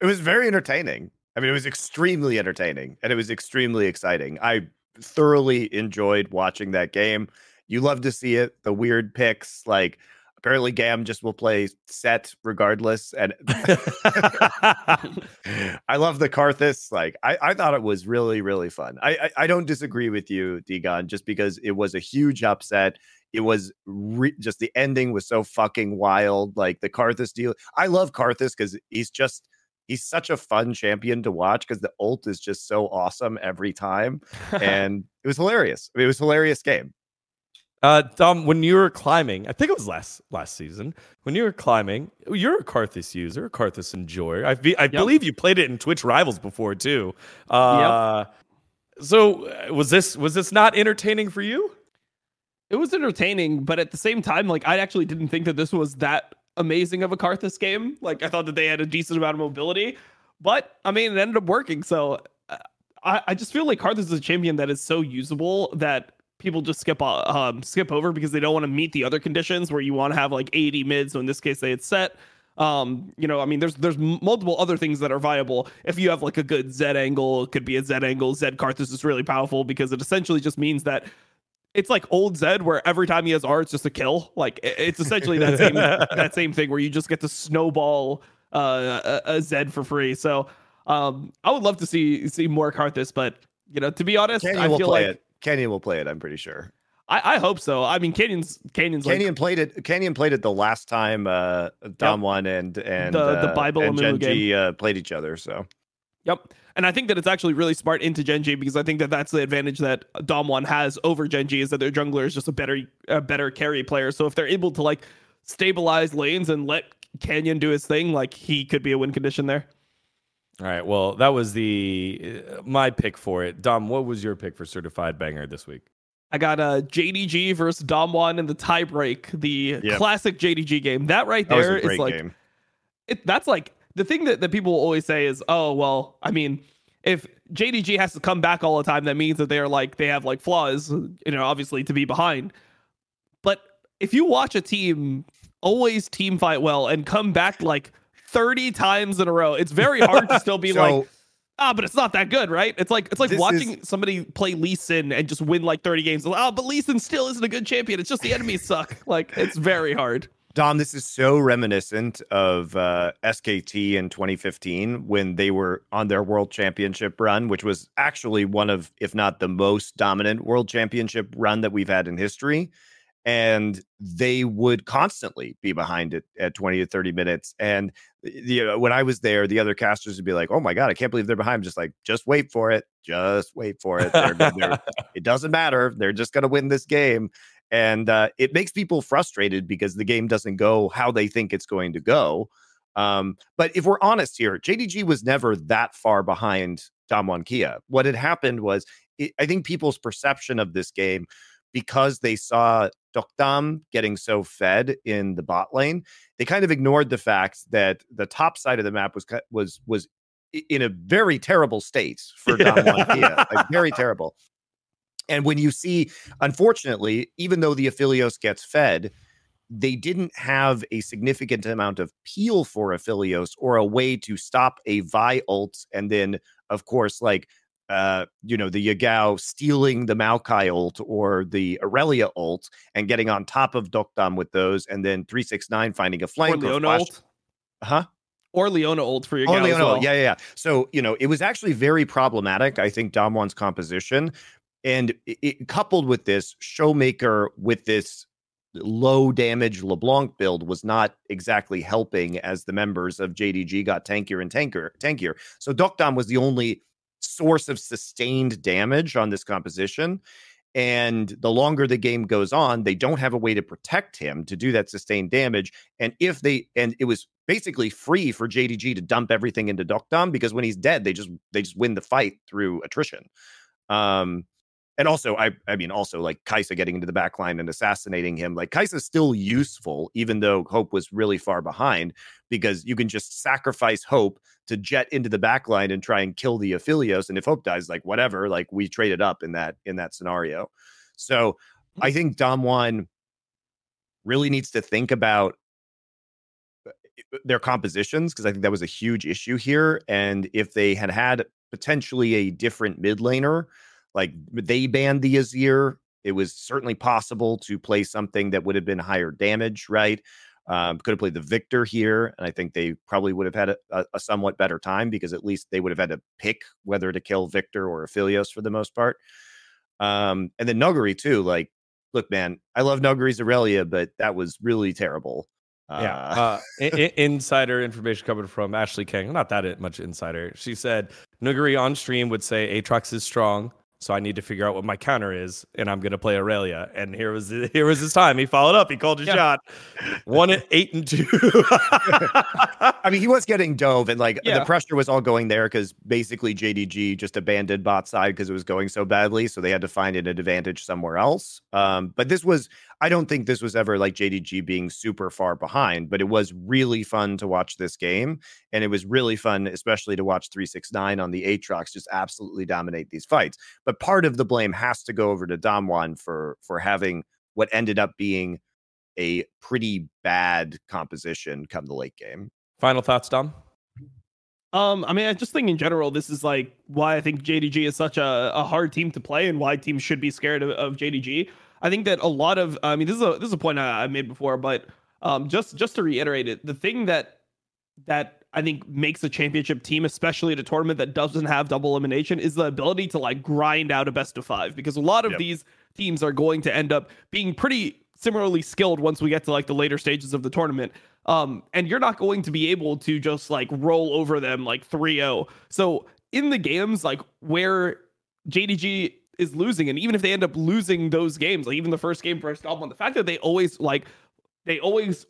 It was very entertaining. I mean, it was extremely entertaining and it was extremely exciting. I thoroughly enjoyed watching that game. You love to see it. The weird picks, like apparently Gam just will play set regardless. And [laughs] I love the Karthus. Like I, I thought it was really, really fun. I, I, I don't disagree with you, Degon, just because it was a huge upset. It was re- just the ending was so fucking wild. Like the Karthus deal. I love Karthus because he's just he's such a fun champion to watch because the ult is just so awesome every time. [laughs] And it was hilarious. I mean, it was a hilarious game. Uh, Dom, when you were climbing, I think it was last last season. When you were climbing, you're a Karthus user, a Karthus enjoyer. I, be, I believe you played it in Twitch Rivals before too. Uh, So uh, was this was this not entertaining for you? It was entertaining, but at the same time, like I actually didn't think that this was that amazing of a Karthus game. Like I thought that they had a decent amount of mobility, but I mean, it ended up working. So uh, I, I just feel like Karthus is a champion that is so usable that people just skip uh, um skip over because they don't want to meet the other conditions where you want to have like AD mids. So in this case, they had set. Um, you know, I mean, there's there's multiple other things that are viable. If you have like a good Z angle, it could be a Z angle. Z Karthus is really powerful because it essentially just means that it's like old Zed where every time he has R, it's just a kill. Like it's essentially that same [laughs] that same thing where you just get to snowball uh, a, a Zed for free. So um, I would love to see see more Karthus, but you know, to be honest, Canyon I will feel play like it. Canyon will play it. I'm pretty sure. I, I hope so. I mean, Canyon's Canyon's like Canyon played it. Canyon played it the last time uh, Damwon and and The- the uh, Bible and uh, played each other. So Yep. And I think that it's actually really smart into Gen.G because I think that that's the advantage that Damwon has over Gen.G is that their jungler is just a better a better carry player. So if they're able to like stabilize lanes and let Canyon do his thing, like he could be a win condition there. All right. Well, that was the uh, my pick for it. Dom, what was your pick for certified banger this week? I got a JDG versus Damwon in the tiebreak, the Yep. classic JDG game. That right that was there a is great like game. it, that's like the thing that, that people always say is, oh, well, I mean, if JDG has to come back all the time, that means that they are like, they have like flaws, you know, obviously to be behind. But if you watch a team always team fight well and come back like 30 times in a row, it's very [laughs] hard to still be So- like, ah, but it's not that good, right? It's like, it's like watching somebody play Lee Sin and just win like 30 games. Oh, but Lee Sin still isn't a good champion. It's just the enemies suck. Like, it's very hard. Dom, this is so reminiscent of uh, SKT in 2015 when they were on their world championship run, which was actually one of, if not the most dominant world championship run that we've had in history. And they would constantly be behind it at 20 to 30 minutes. And you know, when I was there, the other casters would be like, "Oh my god, I can't believe they're behind." I'm just like, just wait for it, just wait for it. They're, they're, [laughs] it doesn't matter. They're just going to win this game and uh, it makes people frustrated because the game doesn't go how they think it's going to go. Um, but if we're honest here, JDG was never that far behind Damwon Kia. What had happened was, it, I think people's perception of this game, because they saw Deokdam getting so fed in the bot lane, they kind of ignored the fact that the top side of the map was was was in a very terrible state for Damwon Kia, like very [laughs] terrible. And when you see unfortunately, even though the Aphelios gets fed, they didn't have a significant amount of peel for Aphelios or a way to stop a Vi ult. And then, of course, like, uh, you know, the Yagao stealing the Maokai ult or the Aurelia ult and getting on top of Deokdam with those. And then 369 finding a Or flank. or Leona flash- ult. Huh? Or Leona ult for your Oh, Leona, well. yeah, yeah, yeah. So you know, it was actually very problematic. I think Damwon's composition, and it, it- coupled with this Showmaker with this low damage LeBlanc build was not exactly helping as the members of JDG got tankier and tankier, tankier. So Deokdam was the only source of sustained damage on this composition. And the longer the game goes on, they don't have a way to protect him to do that sustained damage. And if they and it was basically free for JDG to dump everything into Deokdam because when he's dead, they just they just win the fight through attrition. Um and also I I mean also like Kaisa getting into the back line and assassinating him. Like Kaisa's still useful, even though Hope was really far behind, because you can just sacrifice Hope to jet into the back line and try and kill the Aphelios. And if Hope dies, like whatever, like we traded up in that in that scenario. So I think Damwon really needs to think about uh, their compositions because I think that was a huge issue here. And if they had had potentially a different mid laner, like they banned the Azir, it was certainly possible to play something that would have been higher damage, right? Um, could have played the Viktor here, and I think they probably would have had a, a, somewhat better time because at least they would have had to pick whether to kill Viktor or Aphelios for the most part. Um, and then Nuguri too. Like, look, man, I love Nuguri's Aurelia, but that was really terrible. Yeah. Uh, Uh, [laughs] insider information coming from Ashley King. Not that much insider. She said Nuguri on stream would say Aatrox is strong, so I need to figure out what my counter is, and I'm gonna play Aurelia. And here was [laughs] here was his time. He followed up. He called his Yeah. shot. One at eight and two. [laughs] I mean, he was getting dove, and like Yeah. the pressure was all going there because basically JDG just abandoned bot side because it was going so badly, so they had to find an advantage somewhere else. Um, but this was, I don't think this was ever like JDG being super far behind, but it was really fun to watch this game, and it was really fun, especially to watch 369 on the Aatrox just absolutely dominate these fights. But part of the blame has to go over to Damwon for for having what ended up being a pretty bad composition come the late game. Final thoughts, Dom? Um, I mean, I just think in general, this is like why I think JDG is such a, a hard team to play and why teams should be scared of, of JDG. I think that a lot of, I mean, this is a this is a point I, I made before, but um, just just to reiterate it, the thing that that I think makes a championship team, especially at a tournament that doesn't have double elimination, is the ability to like grind out a best of five. Because a lot of Yep. these teams are going to end up being pretty similarly skilled once we get to like the later stages of the tournament. Um, and you're not going to be able to just like roll over them like 3-0. So in the games like where JDG is losing, and even if they end up losing those games, like even the first game versus Albon, the fact that they always like they always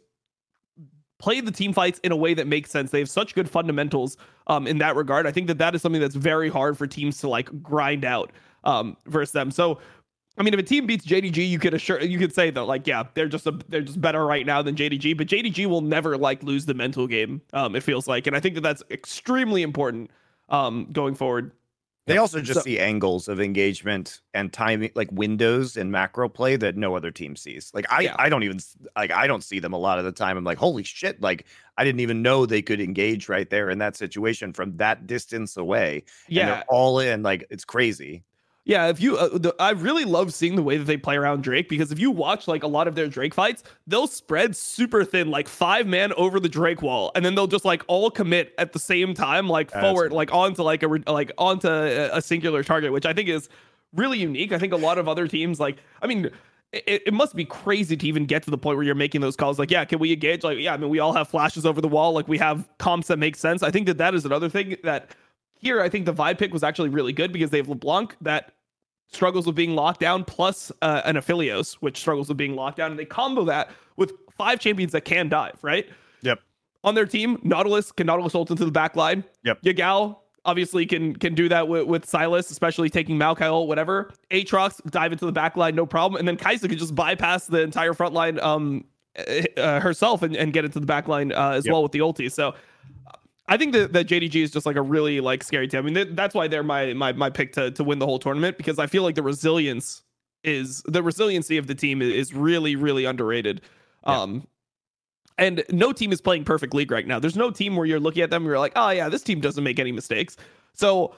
play the team fights in a way that makes sense. They have such good fundamentals um, in that regard. I think that that is something that's very hard for teams to like grind out um, versus them. So, I mean, if a team beats JDG, you could assure you could say that like, yeah, they're just a, they're just better right now than JDG. But JDG will never like lose the mental game. Um, it feels like, and I think that that's extremely important um, going forward. They also just So- see angles of engagement and timing, like windows and macro play that no other team sees. Like I, Yeah. I don't even like I don't see them a lot of the time. I'm like, holy shit! Like I didn't even know they could engage right there in that situation from that distance away. and Yeah, they're all in. Like it's crazy. Yeah, if you, uh, the, I really love seeing the way that they play around Drake because if you watch like a lot of their Drake fights, they'll spread super thin, like five man over the Drake wall, and then they'll just like all commit at the same time, like That's forward, like onto like a like onto a, a singular target, which I think is really unique. I think a lot of other teams, like, I mean. It, it must be crazy to even get to the point where you're making those calls. Like, yeah, can we engage? Like, yeah, I mean, we all have flashes over the wall. Like, we have comps that make sense. I think that that is another thing that here, I think the vibe pick was actually really good because they have LeBlanc that struggles with being locked down, plus uh, an Aphelios, which struggles with being locked down. And they combo that with five champions that can dive, right? Yep. On their team, Nautilus can Nautilus ult into the back line. Yep. Yagao obviously can can do that with, with Sylas, especially taking Maokai ult, whatever. Aatrox dive into the back line, no problem. And then Kaisa can just bypass the entire front line um, uh, herself and, and get into the back line uh, as Yep. well with the ulti. So I think that, that JDG is just like a really like scary team. I mean, th- that's why they're my my my pick to to win the whole tournament because I feel like the resilience is the resiliency of the team is really really underrated. Yeah. Um, and no team is playing perfect league right now. There's no team where you're looking at them and you're like, oh yeah, this team doesn't make any mistakes. So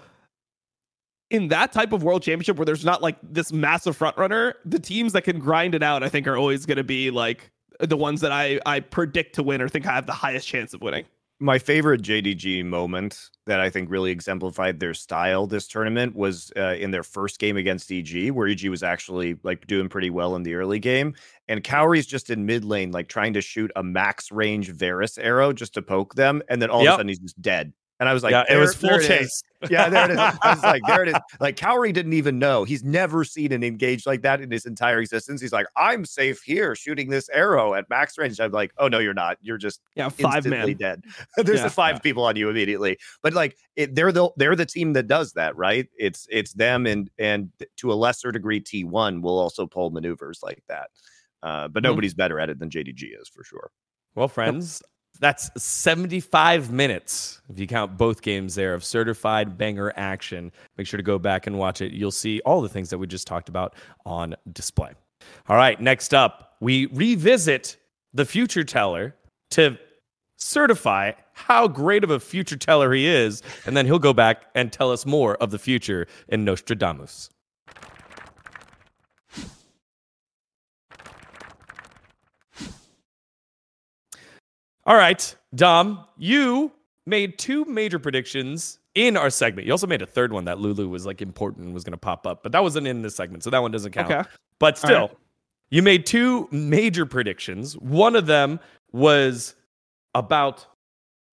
in that type of world championship where there's not like this massive front runner, the teams that can grind it out, I think, are always going to be like the ones that I I predict to win or think I have the highest chance of winning. My favorite JDG moment that I think really exemplified their style this tournament was uh, in their first game against EG, where EG was actually like doing pretty well in the early game, and Cowrie's just in mid lane, like trying to shoot a max range Varus arrow just to poke them, and then all of a sudden he's just dead. And I was like, yeah, it was "There- full there it is." chase. [laughs] Yeah, there it is. I was like, there it is. [laughs] Like Cowrie didn't even know. He's never seen an engage like that in his entire existence. He's like, I'm safe here shooting this arrow at max range. I'm like, oh no, you're not. You're just Yeah, five instantly man. dead. [laughs] There's Yeah. the five people on you immediately. But like it, they're the they're the team that does that, right? It's it's them and and to a lesser degree T1 will also pull maneuvers like that. Uh, but Mhm. nobody's better at it than JDG is for sure. Well, friends, that's 75 minutes if you count both games there of certified banger action. Make sure to go back and watch it. You'll see all the things that we just talked about on display. All right, next up, we revisit the future teller to certify how great of a future teller he is, and then he'll go back and tell us more of the future in Nostradamus. All right, Dom, you made two major predictions in our segment. You also made a third one that Lulu was like important and was going to pop up, but that wasn't in this segment, so that one doesn't count. Okay. But still, right. you made two major predictions. One of them was about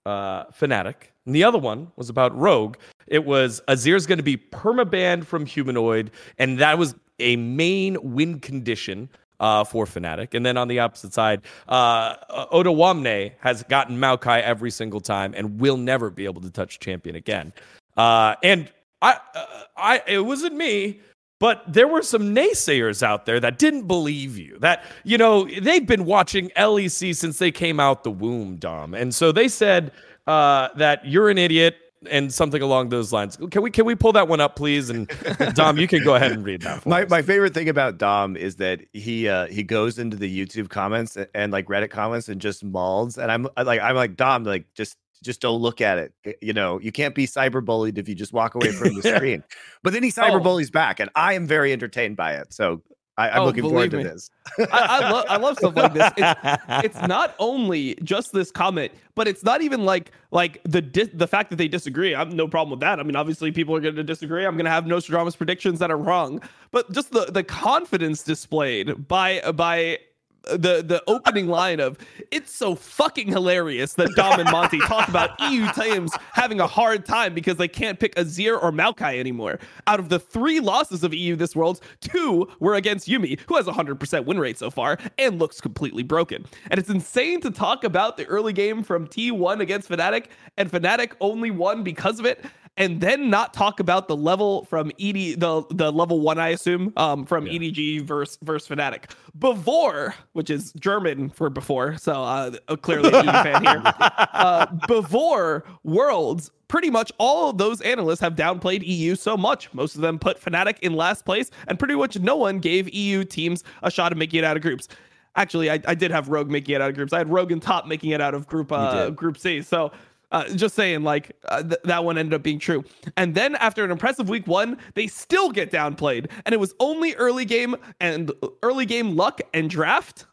uh, Fnatic, and the other one was about Rogue. It was Azir's going to be permabanned from Humanoid, and that was a main win condition uh, for Fnatic. And then on the opposite side, uh, Odoamne has gotten Maokai every single time and will never be able to touch champion again. Uh, and I, uh, I, it wasn't me. But there were some naysayers out there that didn't believe you. That, you know, they've been watching LEC since they came out the womb, Dom. And so they said uh, that you're an idiot and something along those lines. Can we can we pull that one up, please? And Dom, you can go ahead and read that. my us. my favorite thing about Dom is that he uh he goes into the YouTube comments and, and like Reddit comments and just mauls. And I'm like I'm like Dom, like just just don't look at it. You know, you can't be cyberbullied if you just walk away from the [laughs] screen. But then he cyberbullies back, and I am very entertained by it. So I, I'm Oh, looking forward to this. I, I love I love stuff like this. It's, it's [laughs] not only just this comment, but it's not even like like the dis- the fact that they disagree. I'm no problem with that. I mean, obviously people are going to disagree. I'm going to have Nostradamus predictions that are wrong, but just the the confidence displayed by by the the opening line of it's so fucking hilarious that Dom and Monty talk about [laughs] EU teams having a hard time because they can't pick Azir or Maokai anymore. Out of the three losses of EU this world, two were against Yuumi, who has a 100% win rate so far and looks completely broken. And it's insane to talk about the early game from T1 against Fnatic, and Fnatic only won because of it. And then not talk about the level from ED, the the level one, I assume, um, from EDG versus versus Fnatic. Before, which is German for before, so uh, clearly an EU [laughs] fan here. Uh, before Worlds, pretty much all of those analysts have downplayed EU so much. Most of them put Fnatic in last place, and pretty much no one gave EU teams a shot of making it out of groups. Actually, I, I did have Rogue making it out of groups. I had Rogue and Top making it out of group uh. Group C. So uh, just saying, like uh, th- that one ended up being true. And then after an impressive week one, they still get downplayed, and it was only early game and early game luck and draft.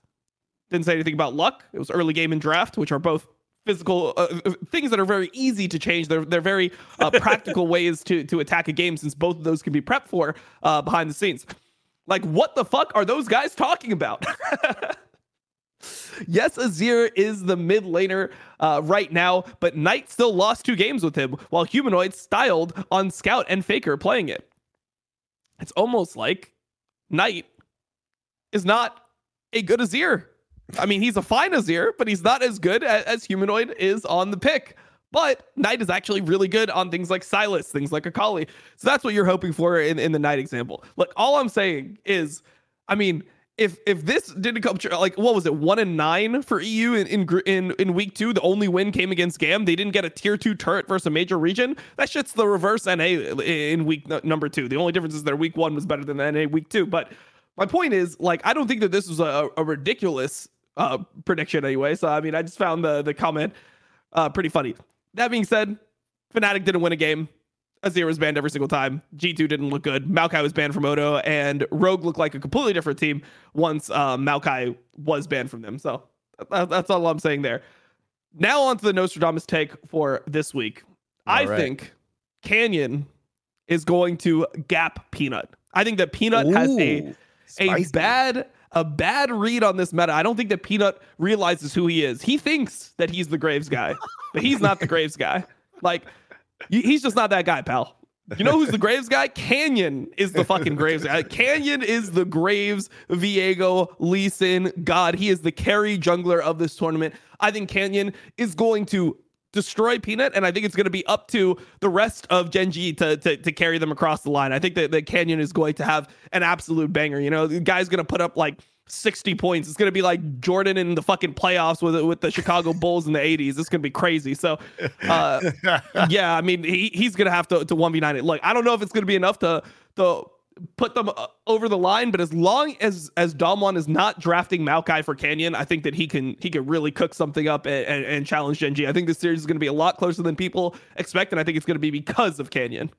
Didn't say anything about luck. It was early game and draft, which are both physical uh, uh, things that are very easy to change. They're they're very uh, [laughs] practical ways to to attack a game since both of those can be prepped for uh, behind the scenes. Like, what the fuck are those guys talking about? [laughs] yes, Azir is the mid laner uh, right now, but Knight still lost two games with him, while Humanoid styled on Scout and Faker playing it. It's almost like Knight is not a good Azir. I mean, he's a fine Azir, but he's not as good as, as Humanoid is on the pick. But Knight is actually really good on things like Sylas, things like Akali. So that's what you're hoping for in, in the Knight example. Look, all I'm saying is, I mean, if if this didn't come true, like what was it, one and nine for EU in in in, in week two, the only win came against Gam. They didn't get a tier two turret versus a major region. That shit's the reverse NA in week n- number two. The only difference is their week one was better than NA week two. But my point is, like, I don't think that this was a, a ridiculous uh, prediction anyway. So I mean, I just found the the comment uh, pretty funny. That being said, Fnatic didn't win a game. Azir was banned every single time. G2 didn't look good. Maokai was banned from Odo, and Rogue looked like a completely different team once uh, Maokai was banned from them. So that, that's all I'm saying there. Now on to the Nostradamus take for this week. I All right. think Canyon is going to gap Peanut. I think that Peanut has a Ooh, a bad a bad read on this meta. I don't think that Peanut realizes who he is. He thinks that he's the Graves guy, but he's not the [laughs] Graves guy. Like he's just not that guy, pal. You know who's the Graves guy? Canyon is the fucking [laughs] Graves guy. Canyon is the Graves, Viego, Lee Sin. God. He is the carry jungler of this tournament. I think Canyon is going to destroy Peanut, and I think it's going to be up to the rest of Gen.G to, to, to carry them across the line. I think that, that Canyon is going to have an absolute banger. You know, the guy's going to put up like 60 points. It's going to be like Jordan in the fucking playoffs with with the Chicago Bulls in the 80s. It's going to be crazy. So, uh, [laughs] yeah, I mean, he, he's going to have to, to 1v9 it. Look, I don't know if it's going to be enough to, to put them uh, over the line, but as long as as Damwon is not drafting Maokai for Canyon, I think that he can he can really cook something up and, and, and challenge Gen.G. I think this series is going to be a lot closer than people expect, and I think it's going to be because of Canyon.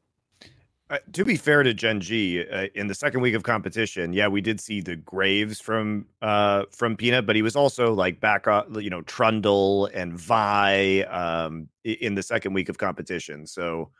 Uh, to be fair to Gen G, uh, in the second week of competition, yeah, we did see the Graves from uh from Peanut, but he was also like back up, you know, Trundle and Vi um in the second week of competition. So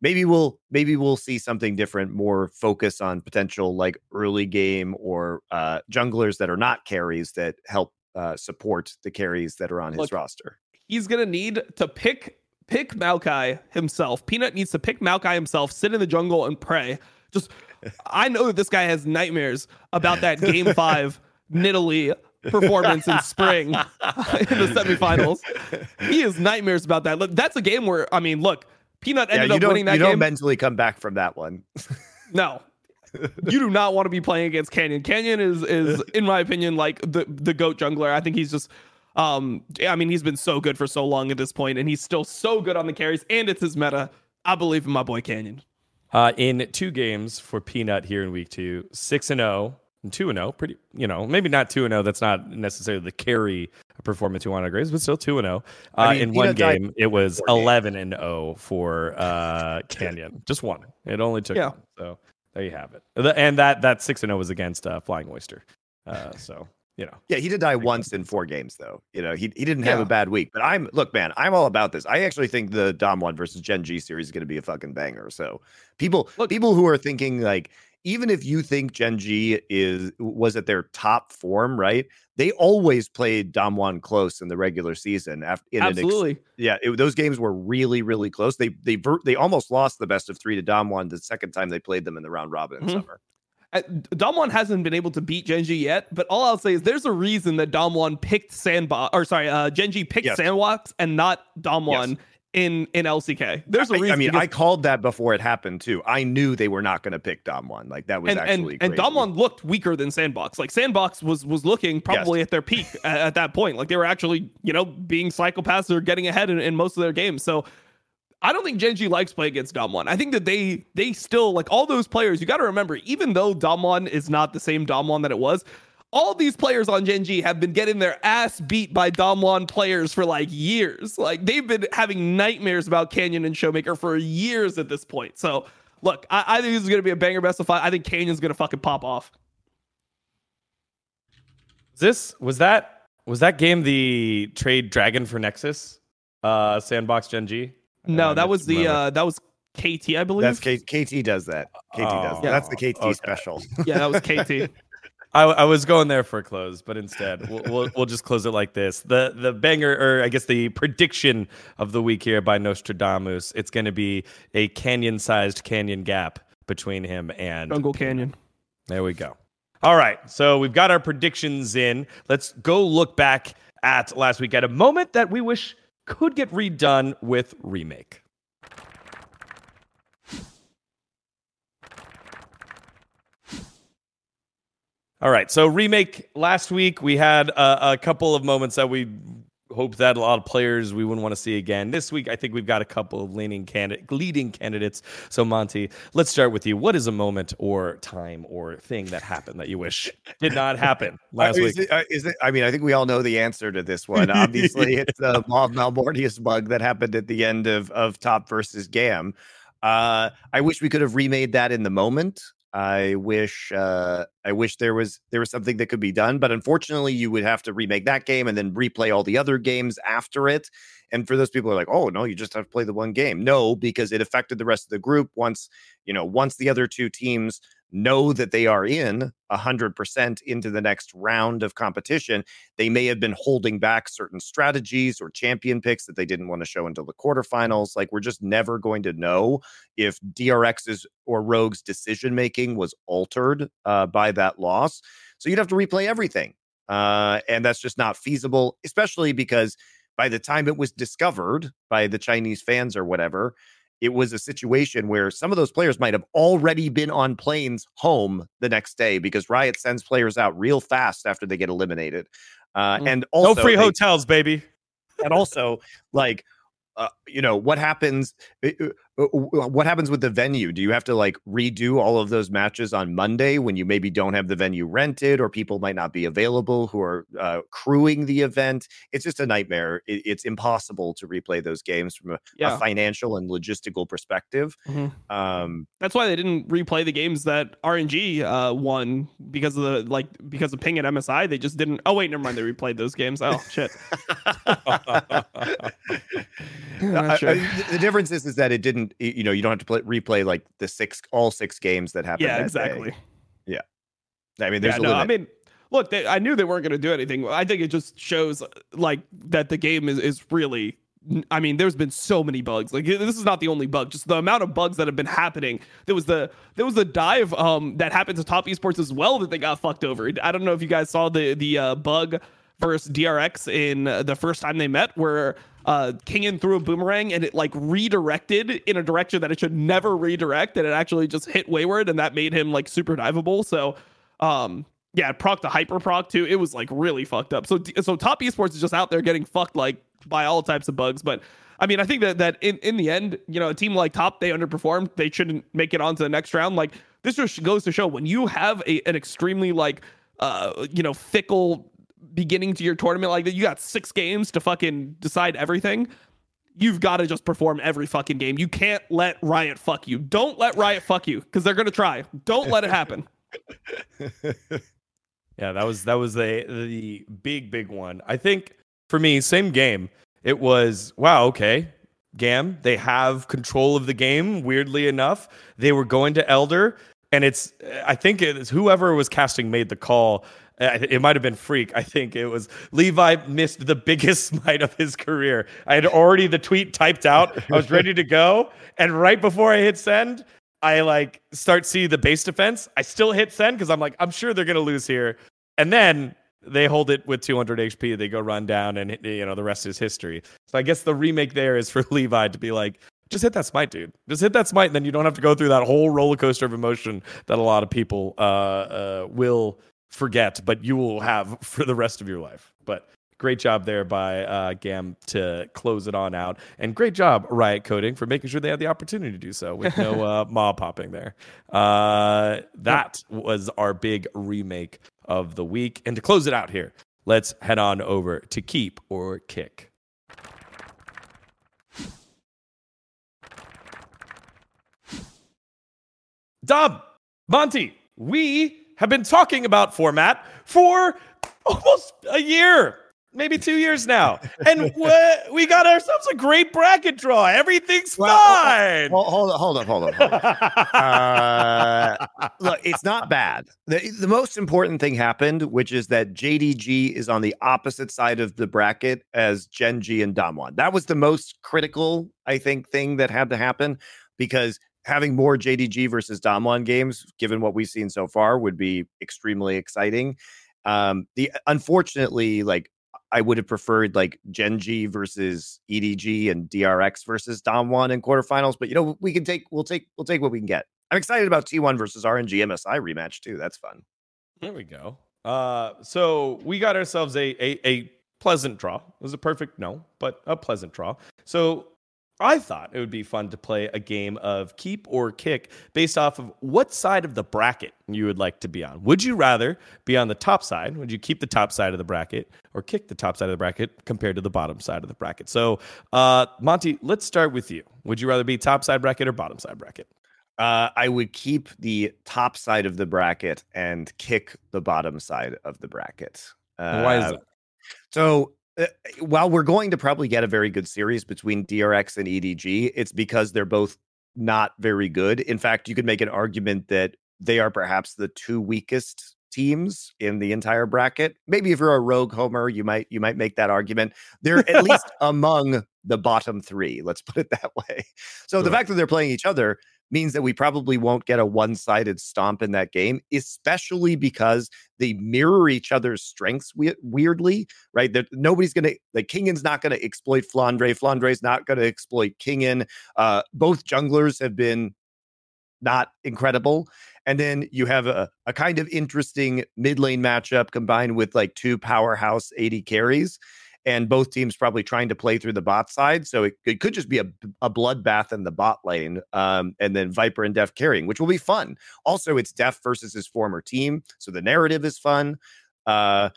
maybe we'll maybe we'll see something different, more focus on potential like early game or uh junglers that are not carries that help uh support the carries that are on his roster. He's going to need to pick pick Maokai himself. Peanut needs to pick Maokai himself, sit in the jungle and pray. Just I know that this guy has nightmares about that game [laughs] 5 Nidalee performance in spring [laughs] in the semifinals. He has nightmares about that. Look, that's a game where I mean, look, Peanut ended you up winning that you don't mentally come back from that one. [laughs] No. you do not want to be playing against Canyon. Canyon is is in my opinion like the the goat jungler. I think he's just Um, I mean, he's been so good for so long at this point, and he's still so good on the carries, and it's his meta. I believe in my boy Canyon. Uh, in two games for Peanut here in week two, six and zero and two and zero. Pretty, you know, maybe not two and zero. That's not necessarily the carry performance you want to graze, but still two and zero. Uh, I mean, in one Peanut died game, it was eleven and zero for uh, Canyon. Just one. It only took Yeah. one. So there you have it. And that that six and zero was against uh, Flying Oyster. Uh, so you know, Yeah, he did die once in four games, though. You know, he he didn't have Yeah. a bad week. But I'm look, man, I'm all about this. I actually think the Damwon versus Gen G series is going to be a fucking banger. So people, Look- people who are thinking like, even if you think Gen G is was at their top form, right? They always played Damwon close in the regular season. After in An ex- Absolutely. yeah, it, those games were really, really close. They they they almost lost the best of three to Damwon the second time they played them in the round robin in Mhm. summer. Uh, Damwon hasn't been able to beat Gen.G yet, but all I'll say is there's a reason that Damwon picked Sandbox, or sorry, uh, Gen.G picked Yes. Sandbox and not Damwon in in LCK. There's a reason. I mean, because- I called that before it happened too. I knew they were not going to pick Damwon. Like that was and and actually and crazy. Damwon looked weaker than Sandbox. Like Sandbox was was looking probably at their peak [laughs] at, at that point. Like they were actually you know being psychopaths or getting ahead in, in most of their games. So I don't think Gen.G likes play against Damwon. I think that they they still like all those players. You got to remember, even though Damwon is not the same Damwon that it was. All these players on Gen.G have been getting their ass beat by Damwon players for like years. Like they've been having nightmares about Canyon and Showmaker for years at this point. So look, I, I think this is gonna be a banger best of five. I think Canyon's gonna fucking pop off. This was that was that game the trade Dragon for Nexus? Uh, Sandbox Gen G. No, Uh, that was the remember. uh that was KT, I believe. That's K- KT does that. KT does. Oh, that. That's the KT okay. special. yeah, that was KT. [laughs] I, I was going there for a close, but instead we'll, we'll we'll just close it like this. The the banger, or I guess the prediction of the week here by Nostradamus. It's going to be a canyon-sized canyon gap between him and Jungle Canyon. There we go. All right, so we've got our predictions in. Let's go look back at last week at a moment that we wish could get redone with remake. All right, so remake last week we had a, a couple of moments that we hoped that a lot of players we wouldn't want to see again. This week I think we've got a couple of leaning candidate leading candidates. So Monty, let's start with you. What is a moment or time or thing that happened that you wish [laughs] did not happen last Uh, week? is, it, uh, is it? I mean, I think we all know the answer to this one. [laughs] Obviously, it's the Mal- Malmortius bug that happened at the end of of Top versus Gam. Uh, I wish we could have remade that in the moment. I wish uh, I wish there was there was something that could be done, but unfortunately, you would have to remake that game and then replay all the other games after it. And for those people are like, "Oh no, you just have to play the one game," no, because it affected the rest of the group. Once you know, once the other two teams know that they are in a hundred percent into the next round of competition, they may have been holding back certain strategies or champion picks that they didn't want to show until the quarterfinals. Like we're just never going to know if DRX's or Rogue's decision making was altered uh, by that loss. So you'd have to replay everything. Uh, and that's just not feasible, especially because by the time it was discovered by the Chinese fans or whatever, it was a situation where some of those players might have already been on planes home the next day because Riot sends players out real fast after they get eliminated. Uh, Mm. and also no free they- hotels, baby. and also like uh, you know what happens what happens with the venue do you have to like redo all of those matches on monday when you maybe don't have the venue rented or people might not be available who are uh, crewing the event it's just a nightmare it, it's impossible to replay those games from a, Yeah. a financial and logistical perspective Mhm. um That's why they didn't replay the games that RNG uh, won because of the like because of ping at MSI. They just didn't. Oh wait, never mind. They replayed those games. Oh shit. [laughs] [laughs] Not I- I- the- the difference is is that it didn't you know you don't have to play, replay like the six all six games that happened yeah, that exactly. day. i mean there's yeah, a no, limit I mean, look, they, I knew they weren't going to do anything. I think it just shows like that the game is is really. I mean, there's been so many bugs. Like this is not the only bug. Just the amount of bugs that have been happening. There was the there was the dive um that happened to Top Esports as well that they got fucked over. I don't know if you guys saw the the uh, bug versus DRX in uh, the first time they met, where uh Kingen threw a boomerang and it like redirected in a direction that it should never redirect, and it actually just hit wayward, and that made him like super diveable. So um Yeah, proc to hyper proc too. It was like really fucked up. So so top esports is just out there getting fucked like by all types of bugs. But I mean, I think that that in, in the end, you know, a team like top they underperformed. They shouldn't make it onto the next round. Like this just goes to show when you have a an extremely like uh you know fickle beginning to your tournament like that, you got six games to fucking decide everything. You've got to just perform every fucking game. You can't let Riot fuck you. Don't let Riot fuck you because they're gonna try. Don't let it happen. [laughs] Yeah, that was that was the the big big one. I think for me, same game. It was wow, okay. Gam, they have control of the game. Weirdly enough, they were going to Elder, and it's I think it's whoever was casting made the call. It might have been Freak. I think it was Levi missed the biggest [laughs] smite of his career. I had already the tweet typed out. I was ready to go, and right before I hit send, I like start see the base defense. I still hit send because I'm like, I'm sure they're gonna lose here. And then they hold it with 200 HP. They go run down, and you know the rest is history. So I guess the remake there is for [laughs] Levi to be like, just hit that smite, dude. Just hit that smite, and then you don't have to go through that whole roller coaster of emotion that a lot of people uh, uh, will forget, but you will have [laughs] for the rest of your life. But great job there by uh, Gam to close it on out, and great job Riot Coding for making sure they had the opportunity to do so with no [laughs] uh, mob popping there. Uh, that was our big remake of the week, and to close it out here, let's head on over to keep or kick. Dub, Monty, we have been talking about format for almost a year, maybe two years now, and [laughs] we- we got ourselves a great bracket draw. Everything's Well, fine. Hold, hold on, hold on, hold on. Hold on. [laughs] Uh, look, it's not bad. The, the most important thing happened, which is that JDG is on the opposite side of the bracket as Gen.G and Damwon. That was the most critical, I think, thing that had to happen because having more JDG versus Damwon games, given what we've seen so far, would be extremely exciting. Um, the unfortunately, like I would have preferred like Gen.G versus EDG and DRX versus Damwon in quarterfinals, but you know we can take we'll take we'll take what we can get. I'm excited about T1 versus RNG MSI rematch too. That's fun. There we go. Uh, so we got ourselves a, a a pleasant draw. It was a perfect no, but a pleasant draw. So I thought it would be fun to play a game of keep or kick based off of what side of the bracket you would like to be on. Would you rather be on the top side? Would you keep the top side of the bracket or kick the top side of the bracket compared to the bottom side of the bracket? So, uh, Monty, let's start with you. Would you rather be top side bracket or bottom side bracket? Uh, I would keep the top side of the bracket and kick the bottom side of the bracket. Uh, Why is that? So uh, while we're going to probably get a very good series between DRX and EDG, it's because they're both not very good. In fact, you could make an argument that they are perhaps the two weakest teams in the entire bracket. Maybe if you're a rogue homer, you might you might make that argument. They're at [laughs] least among the bottom 3, let's put it that way. So the fact that they're playing each other means that we probably won't get a one-sided stomp in that game, especially because they mirror each other's strengths we- weirdly, right? That nobody's gonna like Kingen's not gonna exploit Flandre. Flandre's not gonna exploit Kingen. Uh, both junglers have been not incredible. And then you have a, a kind of interesting mid lane matchup combined with like two powerhouse AD carries. And both teams probably trying to play through the bot side. So it, it could just be a, a bloodbath in the bot lane. Um, and then Viper and Def carrying, which will be fun. Also, it's Def versus his former team. So the narrative is fun. Uh,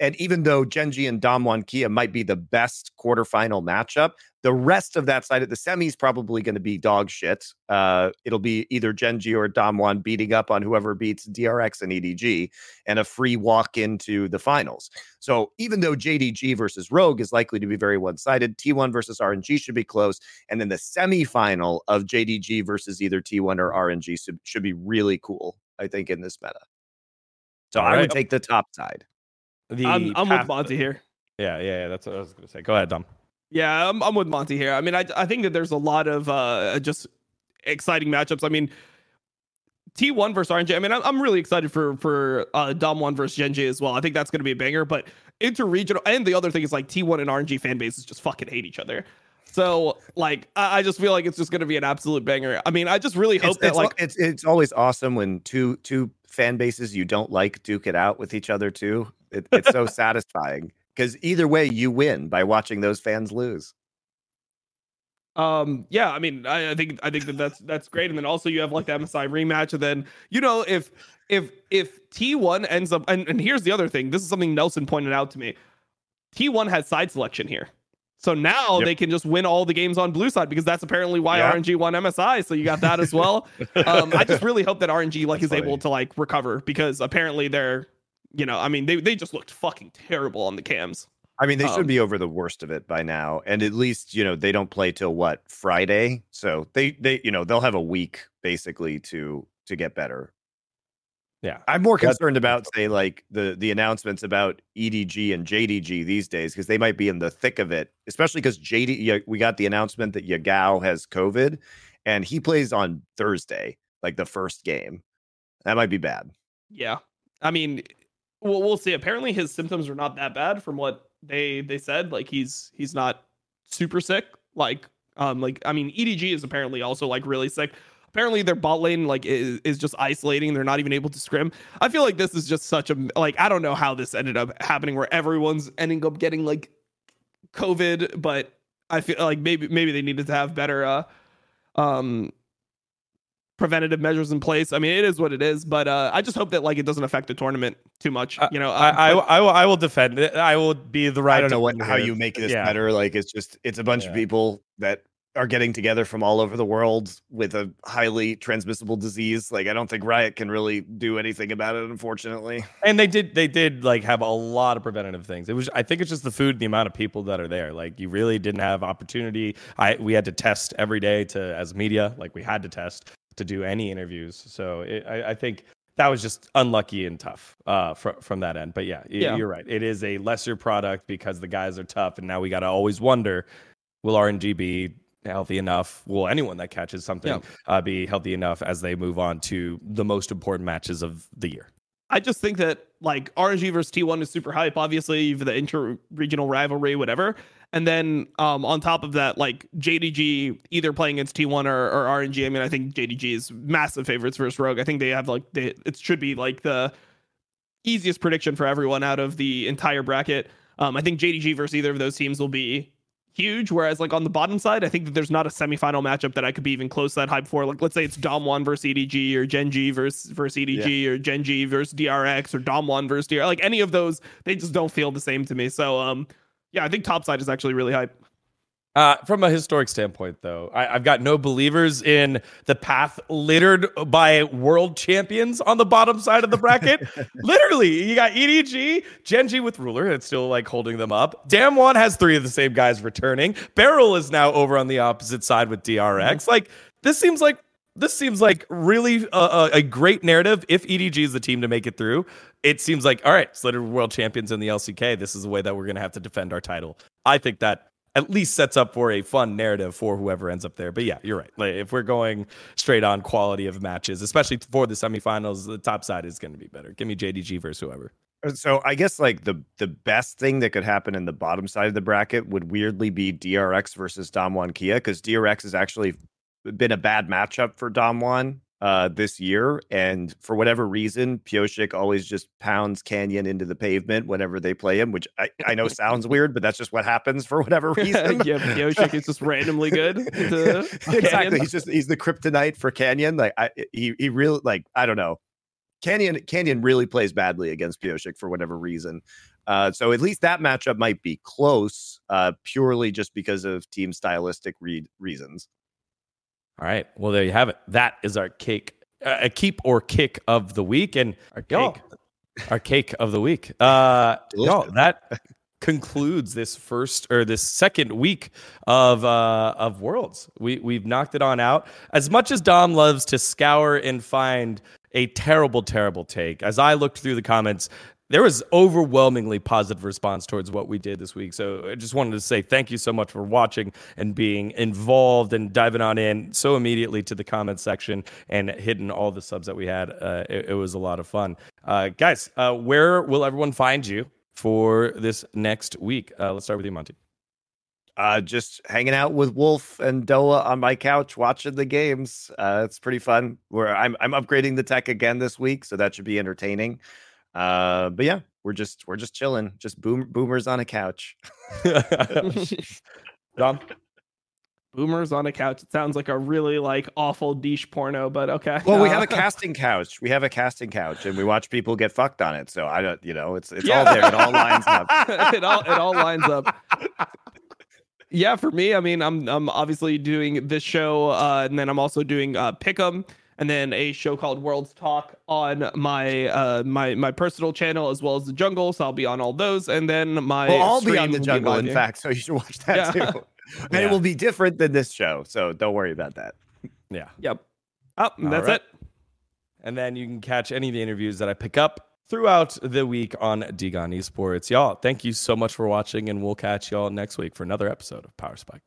and even though Gen.G and Damwon Kia might be the best quarterfinal matchup, the rest of that side of the semis probably going to be dog shit. Uh, it'll be either Gen.G or Damwon beating up on whoever beats DRX and EDG and a free walk into the finals. So even though JDG versus Rogue is likely to be very one sided, T1 versus RNG should be close. And then the semifinal of JDG versus either T1 or RNG should, should be really cool, I think, in this meta. So All I right. would take the top side. The I'm, I'm with Monty here. Yeah, yeah, yeah, that's what I was going to say. Go ahead, Dom. Yeah, I'm, I'm with Monty here. I mean, I I think that there's a lot of uh just exciting matchups. I mean, T1 versus RNG. I mean, I'm, I'm really excited for for uh, Damwon versus Gen.G as well. I think that's going to be a banger. But interregional, and the other thing is like T1 and RNG fan bases just fucking hate each other. So like, I, I just feel like it's just going to be an absolute banger. I mean, I just really hope It's, that it's, like it's it's always awesome when two two fan bases you don't like duke it out with each other too. It, it's so satisfying because either way you win by watching those fans lose. Um, yeah, I mean, I, I, think I think that that's that's great, and then also you have like the MSI rematch, and then you know if if if T1 ends up, and, and here's the other thing, this is something Nelson pointed out to me. T1 has side selection here. So now yep. they can just win all the games on blue side because that's apparently why yeah. RNG won MSI. So you got that as [laughs] well. um, I just really hope that RNG like that's is funny. able to like recover because apparently they're, you know, I mean they they just looked fucking terrible on the cams. I mean, they um, should be over the worst of it by now, and at least you know they don't play till what Friday, so they they you know they'll have a week basically to to get better. Yeah, I'm more concerned about say like the the announcements about EDG and JDG these days because they might be in the thick of it, especially because JD we got the announcement that Yagao has COVID, and he plays on Thursday, like the first game. That might be bad. Yeah, I mean, well, we'll see. Apparently, his symptoms are not that bad from what they they said like he's he's not super sick. Like um like I mean EDG is apparently also like really sick. Apparently their bot lane like is, is just isolating. They're not even able to scrim. I feel like this is just such a like I don't know how this ended up happening where everyone's ending up getting like COVID, but I feel like maybe maybe they needed to have better uh um preventative measures in place. I mean, it is what it is, but uh, I just hope that like it doesn't affect the tournament too much. You know, I, I, I, will, I will defend it. I will be the right. I don't know what how you make this yeah. better. Like it's just it's a bunch yeah. of people that are getting together from all over the world with a highly transmissible disease. Like I don't think Riot can really do anything about it, unfortunately. And they did they did like have a lot of preventative things. It was I think it's just the food and the amount of people that are there. Like you really didn't have opportunity. I we had to test every day to as media, like we had to test to do any interviews. So it, I, I, think that was just unlucky and tough uh, fr- from that end. But yeah, yeah, you're right. It is a lesser product because the guys are tough, and now we got to always wonder: Will RNG be healthy enough? Will anyone that catches something yeah. uh, be healthy enough as they move on to the most important matches of the year? I just think that like RNG versus T1 is super hype. Obviously, you've the inter-regional rivalry, whatever. And then um, on top of that, like JDG either playing against T1 or, or RNG. I mean, I think JDG is massive favorites versus Rogue. I think they have like they it should be like the easiest prediction for everyone out of the entire bracket. Um, I think JDG versus either of those teams will be huge. Whereas like on the bottom side, I think that there's not a semifinal matchup that I could be even close to that hype for. Like let's say it's Damwon versus EDG or Gen.G versus versus EDG yeah. or Gen.G versus DRX or Damwon versus DR. Like any of those, they just don't feel the same to me. So um yeah, I think topside is actually really hype. Uh, from a historic standpoint, though, I, have got no believers in the path littered by world champions on the bottom side of the bracket. [laughs] Literally, you got EDG, Gen.G with Ruler, it's still like holding them up. Damwon has three of the same guys returning. Beryl is now over on the opposite side with DRX. Mm-hmm. Like, this seems like this seems like really a, a, great narrative. If EDG is the team to make it through, it seems like all right, Slater world champions in the LCK. This is the way that we're going to have to defend our title. I think that at least sets up for a fun narrative for whoever ends up there. But yeah, you're right. Like, if we're going straight on quality of matches, especially for the semifinals, the top side is going to be better. Give me JDG versus whoever. Uh, so I guess like the the best thing that could happen in the bottom side of the bracket would weirdly be DRX versus Damwon Kia because DRX is actually been a bad matchup for Damwon uh, this year. And for whatever reason, Pyosik always just pounds Canyon into the pavement whenever they play him, which I, I know [laughs] sounds weird, but that's just what happens for whatever [laughs] reason. yeah, Pyosik is just randomly good. [laughs] exactly. He's just he's the kryptonite for Canyon. Like I he he really like I don't know. Canyon Canyon really plays badly against Pyosik for whatever reason. Uh, so at least that matchup might be close, uh, purely just because of team stylistic re- reasons. All right. Well, there you have it. That is our cake, uh, a keep or kick of the week, and our cake, our cake of the week. Uh, no, that concludes this first or this second week of uh, of Worlds. We we've knocked it on out. As much as Dom loves to scour and find a terrible, terrible take, as I looked through the comments, there was overwhelmingly positive response towards what we did this week. So I just wanted to say thank you so much for watching and being involved and diving on in so immediately to the comment section and hitting all the subs that we had. Uh, it, it, was a lot of fun. Uh, guys, uh, where will everyone find you for this next week? Uh, let's start with you, Monty. Uh, just hanging out with Wolf and Doa on my couch watching the games. Uh, it's pretty fun. Where I'm I'm upgrading the tech again this week, so that should be entertaining. Uh, but yeah, we're just we're just chilling, just boom boomers on a couch. [laughs] Dom? Boomers on a couch. It sounds like a really like awful niche porno, but okay. Well, we have a [laughs] casting couch. We have a casting couch, and we watch people get fucked on it. So I don't, you know, it's it's Yeah. all there. It all lines up. [laughs] it all it all lines up. Yeah, for me, I mean, I'm I'm obviously doing this show, uh, and then I'm also doing uh, Pick'em, and then a show called World's Talk on my uh my my personal channel as well as the Jungle. So I'll be on all those, and then my Well, I'll be on the jungle, live in here. fact. So you should watch that Yeah. too. [laughs] And it will be different than this show. So don't worry about that. Yeah. Yep. Oh, and that's right. it. And then you can catch any of the interviews that I pick up throughout the week on Digon Esports. Y'all, thank you so much for watching, and we'll catch y'all next week for another episode of Power Spike.